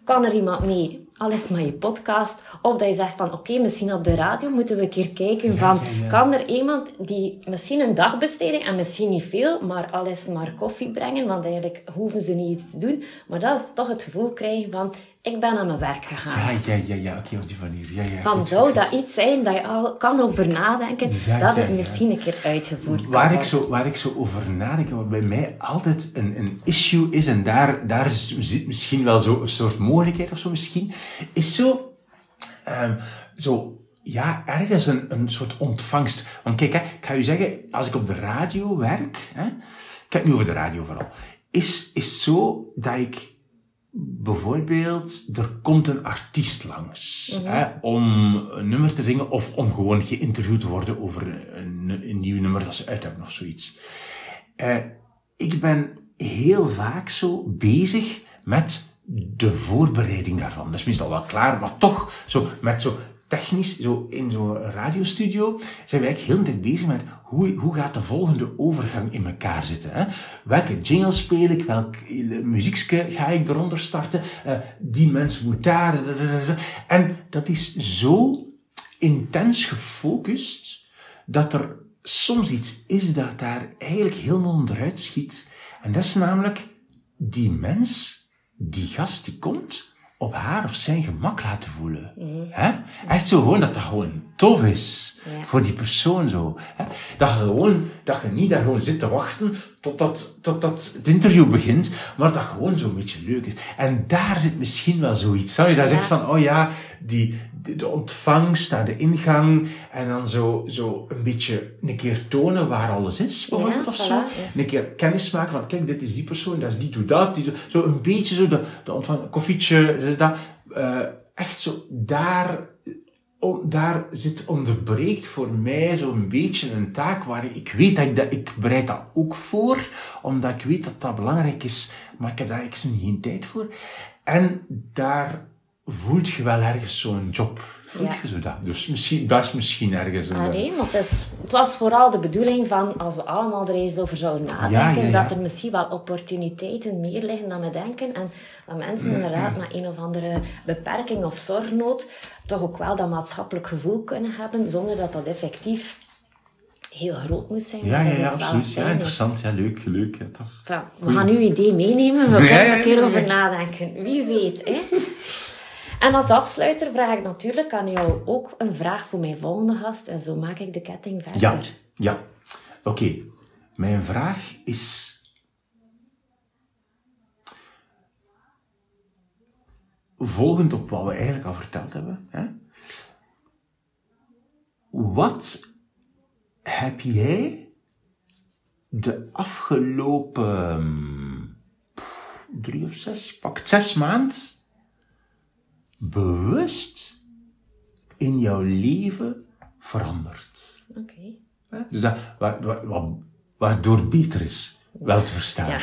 Speaker 1: kan er iemand mee, al is het maar je podcast, of dat je zegt van, oké, misschien op de radio moeten we een keer kijken van,
Speaker 2: ja, ja.
Speaker 1: kan er iemand die misschien een dagbesteding, en misschien niet veel, maar al is het maar koffie brengen, want eigenlijk hoeven ze niet iets te doen, maar dat is toch het gevoel krijgen van, ik ben aan mijn werk gegaan.
Speaker 2: Ja, ja, ja, ja, oké, op die manier. Ja, ja,
Speaker 1: Van
Speaker 2: goed,
Speaker 1: zou
Speaker 2: goed,
Speaker 1: dat
Speaker 2: goed.
Speaker 1: iets zijn dat je al kan over nadenken,
Speaker 2: Ja,
Speaker 1: dat het misschien een keer uitgevoerd kan
Speaker 2: Waar ik,
Speaker 1: worden?
Speaker 2: zo, waar ik zo over nadenk, wat bij mij altijd een, een issue is, en daar, daar zit misschien wel zo een soort mogelijkheid of zo misschien, is zo, ehm, zo ja, ergens een, een soort ontvangst. Want kijk, hè, ik ga u zeggen, als ik op de radio werk, hè, ik heb het nu over de radio vooral, is, is zo dat ik bijvoorbeeld, er komt een artiest langs hè, om een nummer te zingen of om gewoon geïnterviewd te worden over een, een nieuw nummer dat ze uit hebben of zoiets. Eh, ik ben heel vaak zo bezig met de voorbereiding daarvan. Dat is meestal wel klaar, maar toch zo met zo technisch, zo in zo'n radiostudio, zijn we eigenlijk heel tijd bezig met hoe, hoe gaat de volgende overgang in elkaar zitten. Hè? Welke jingle speel ik, welk muziekje ga ik eronder starten, eh, die mens moet daar. En dat is zo intens gefocust dat er soms iets is dat daar eigenlijk helemaal onderuit schiet. En dat is namelijk die mens, die gast die komt, op haar of zijn gemak laten voelen. Hè? Echt zo gewoon dat dat gewoon tof is.
Speaker 1: Ja.
Speaker 2: Voor die persoon zo. Hè? Dat, je gewoon, dat je niet daar gewoon zit te wachten totdat, totdat het interview begint, maar dat gewoon zo'n beetje leuk is. En daar zit misschien wel zoiets. Zou je daar
Speaker 1: Ja.
Speaker 2: zegt van, oh ja, die, de, ontvangst aan de ingang en dan zo, zo een beetje een keer tonen waar alles is, bijvoorbeeld,
Speaker 1: Ja,
Speaker 2: of zo.
Speaker 1: ja.
Speaker 2: Een keer kennis maken van, kijk, dit is die persoon, dat is die, doe dat, die Zo een beetje zo de, de ontvang, koffietje, dat, eh, echt zo daar, on- daar zit onderbreekt voor mij zo'n beetje een taak waar ik, ik weet dat ik dat, ik bereid dat ook voor, omdat ik weet dat dat belangrijk is, maar ik heb daar eigenlijk geen tijd voor. En daar voelt je wel ergens zo'n job. Voelt
Speaker 1: Ja.
Speaker 2: je zo dat? Dus misschien, dat is misschien ergens een...
Speaker 1: Ah, nee, maar het, is, het was vooral de bedoeling van, als we allemaal er eens over zouden nadenken,
Speaker 2: Ja, ja, ja.
Speaker 1: dat er misschien wel opportuniteiten meer liggen dan we denken. En dat mensen inderdaad met een of andere beperking of zorgnood toch ook wel dat maatschappelijk gevoel kunnen hebben, zonder dat dat effectief heel groot moet zijn.
Speaker 2: ja, ja, ja, absoluut. Ja, interessant. Ja, leuk, leuk. Ja, tof.
Speaker 1: Enfin, we gaan uw idee meenemen, we kunnen er een keer over nadenken. Wie weet, hè? En als afsluiter vraag ik natuurlijk aan jou ook een vraag voor mijn volgende gast. En zo maak ik de ketting verder.
Speaker 2: Ja, ja. Oké. Mijn vraag is... Volgend op wat we eigenlijk al verteld hebben. Hè? Wat heb jij de afgelopen drie of zes, pak zes maand bewust in jouw leven veranderd?
Speaker 1: Oké.
Speaker 2: Hè? Dus dat, wa- wa- wa- waardoor beter is wel te verstaan.
Speaker 1: Ja.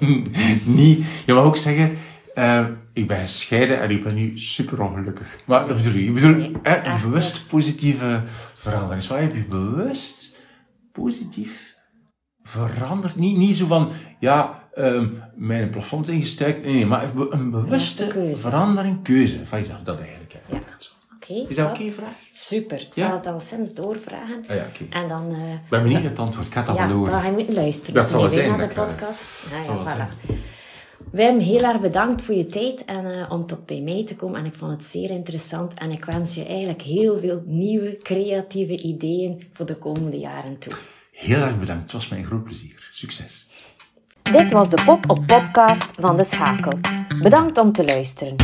Speaker 2: Niet, je mag ook zeggen, eh, ik ben gescheiden en ik ben nu super ongelukkig. Maar dat bedoel ik. Ik bedoel,
Speaker 1: Nee,
Speaker 2: hè, een bewust positieve verandering. Dus waar heb je bewust positief veranderd? Niet, niet zo van, ja, ehm, mijn plafond is ingestuikt. Nee, maar een bewuste
Speaker 1: keuze.
Speaker 2: verandering, keuze van jezelf. Dat eigenlijk. Hè.
Speaker 1: Ja. Oké,
Speaker 2: Is dat oké, vraag?
Speaker 1: Super. Ik zal
Speaker 2: Ja?
Speaker 1: het al sinds doorvragen.
Speaker 2: Ah, ja, oké.
Speaker 1: En dan... eh,
Speaker 2: Ik ben benieuwd het antwoord. Ik
Speaker 1: Ja,
Speaker 2: wel horen.
Speaker 1: je moeten luisteren.
Speaker 2: Dat zal het zijn,
Speaker 1: Naar de
Speaker 2: ga-
Speaker 1: podcast. Ja, ja, voilà. Wim, heel erg bedankt voor je tijd en eh, om tot bij mij te komen. En ik vond het zeer interessant. En ik wens je eigenlijk heel veel nieuwe, creatieve ideeën voor de komende jaren toe.
Speaker 2: Heel erg bedankt. Het was mij een groot plezier. Succes.
Speaker 1: Dit was de Pot op Podcast van De Schakel. Bedankt om te luisteren.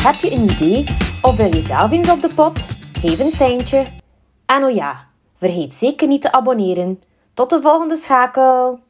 Speaker 1: Heb je een idee of wil je zelf eens op de pot? Geef een seintje. En oh ja, vergeet zeker niet te abonneren. Tot de volgende schakel!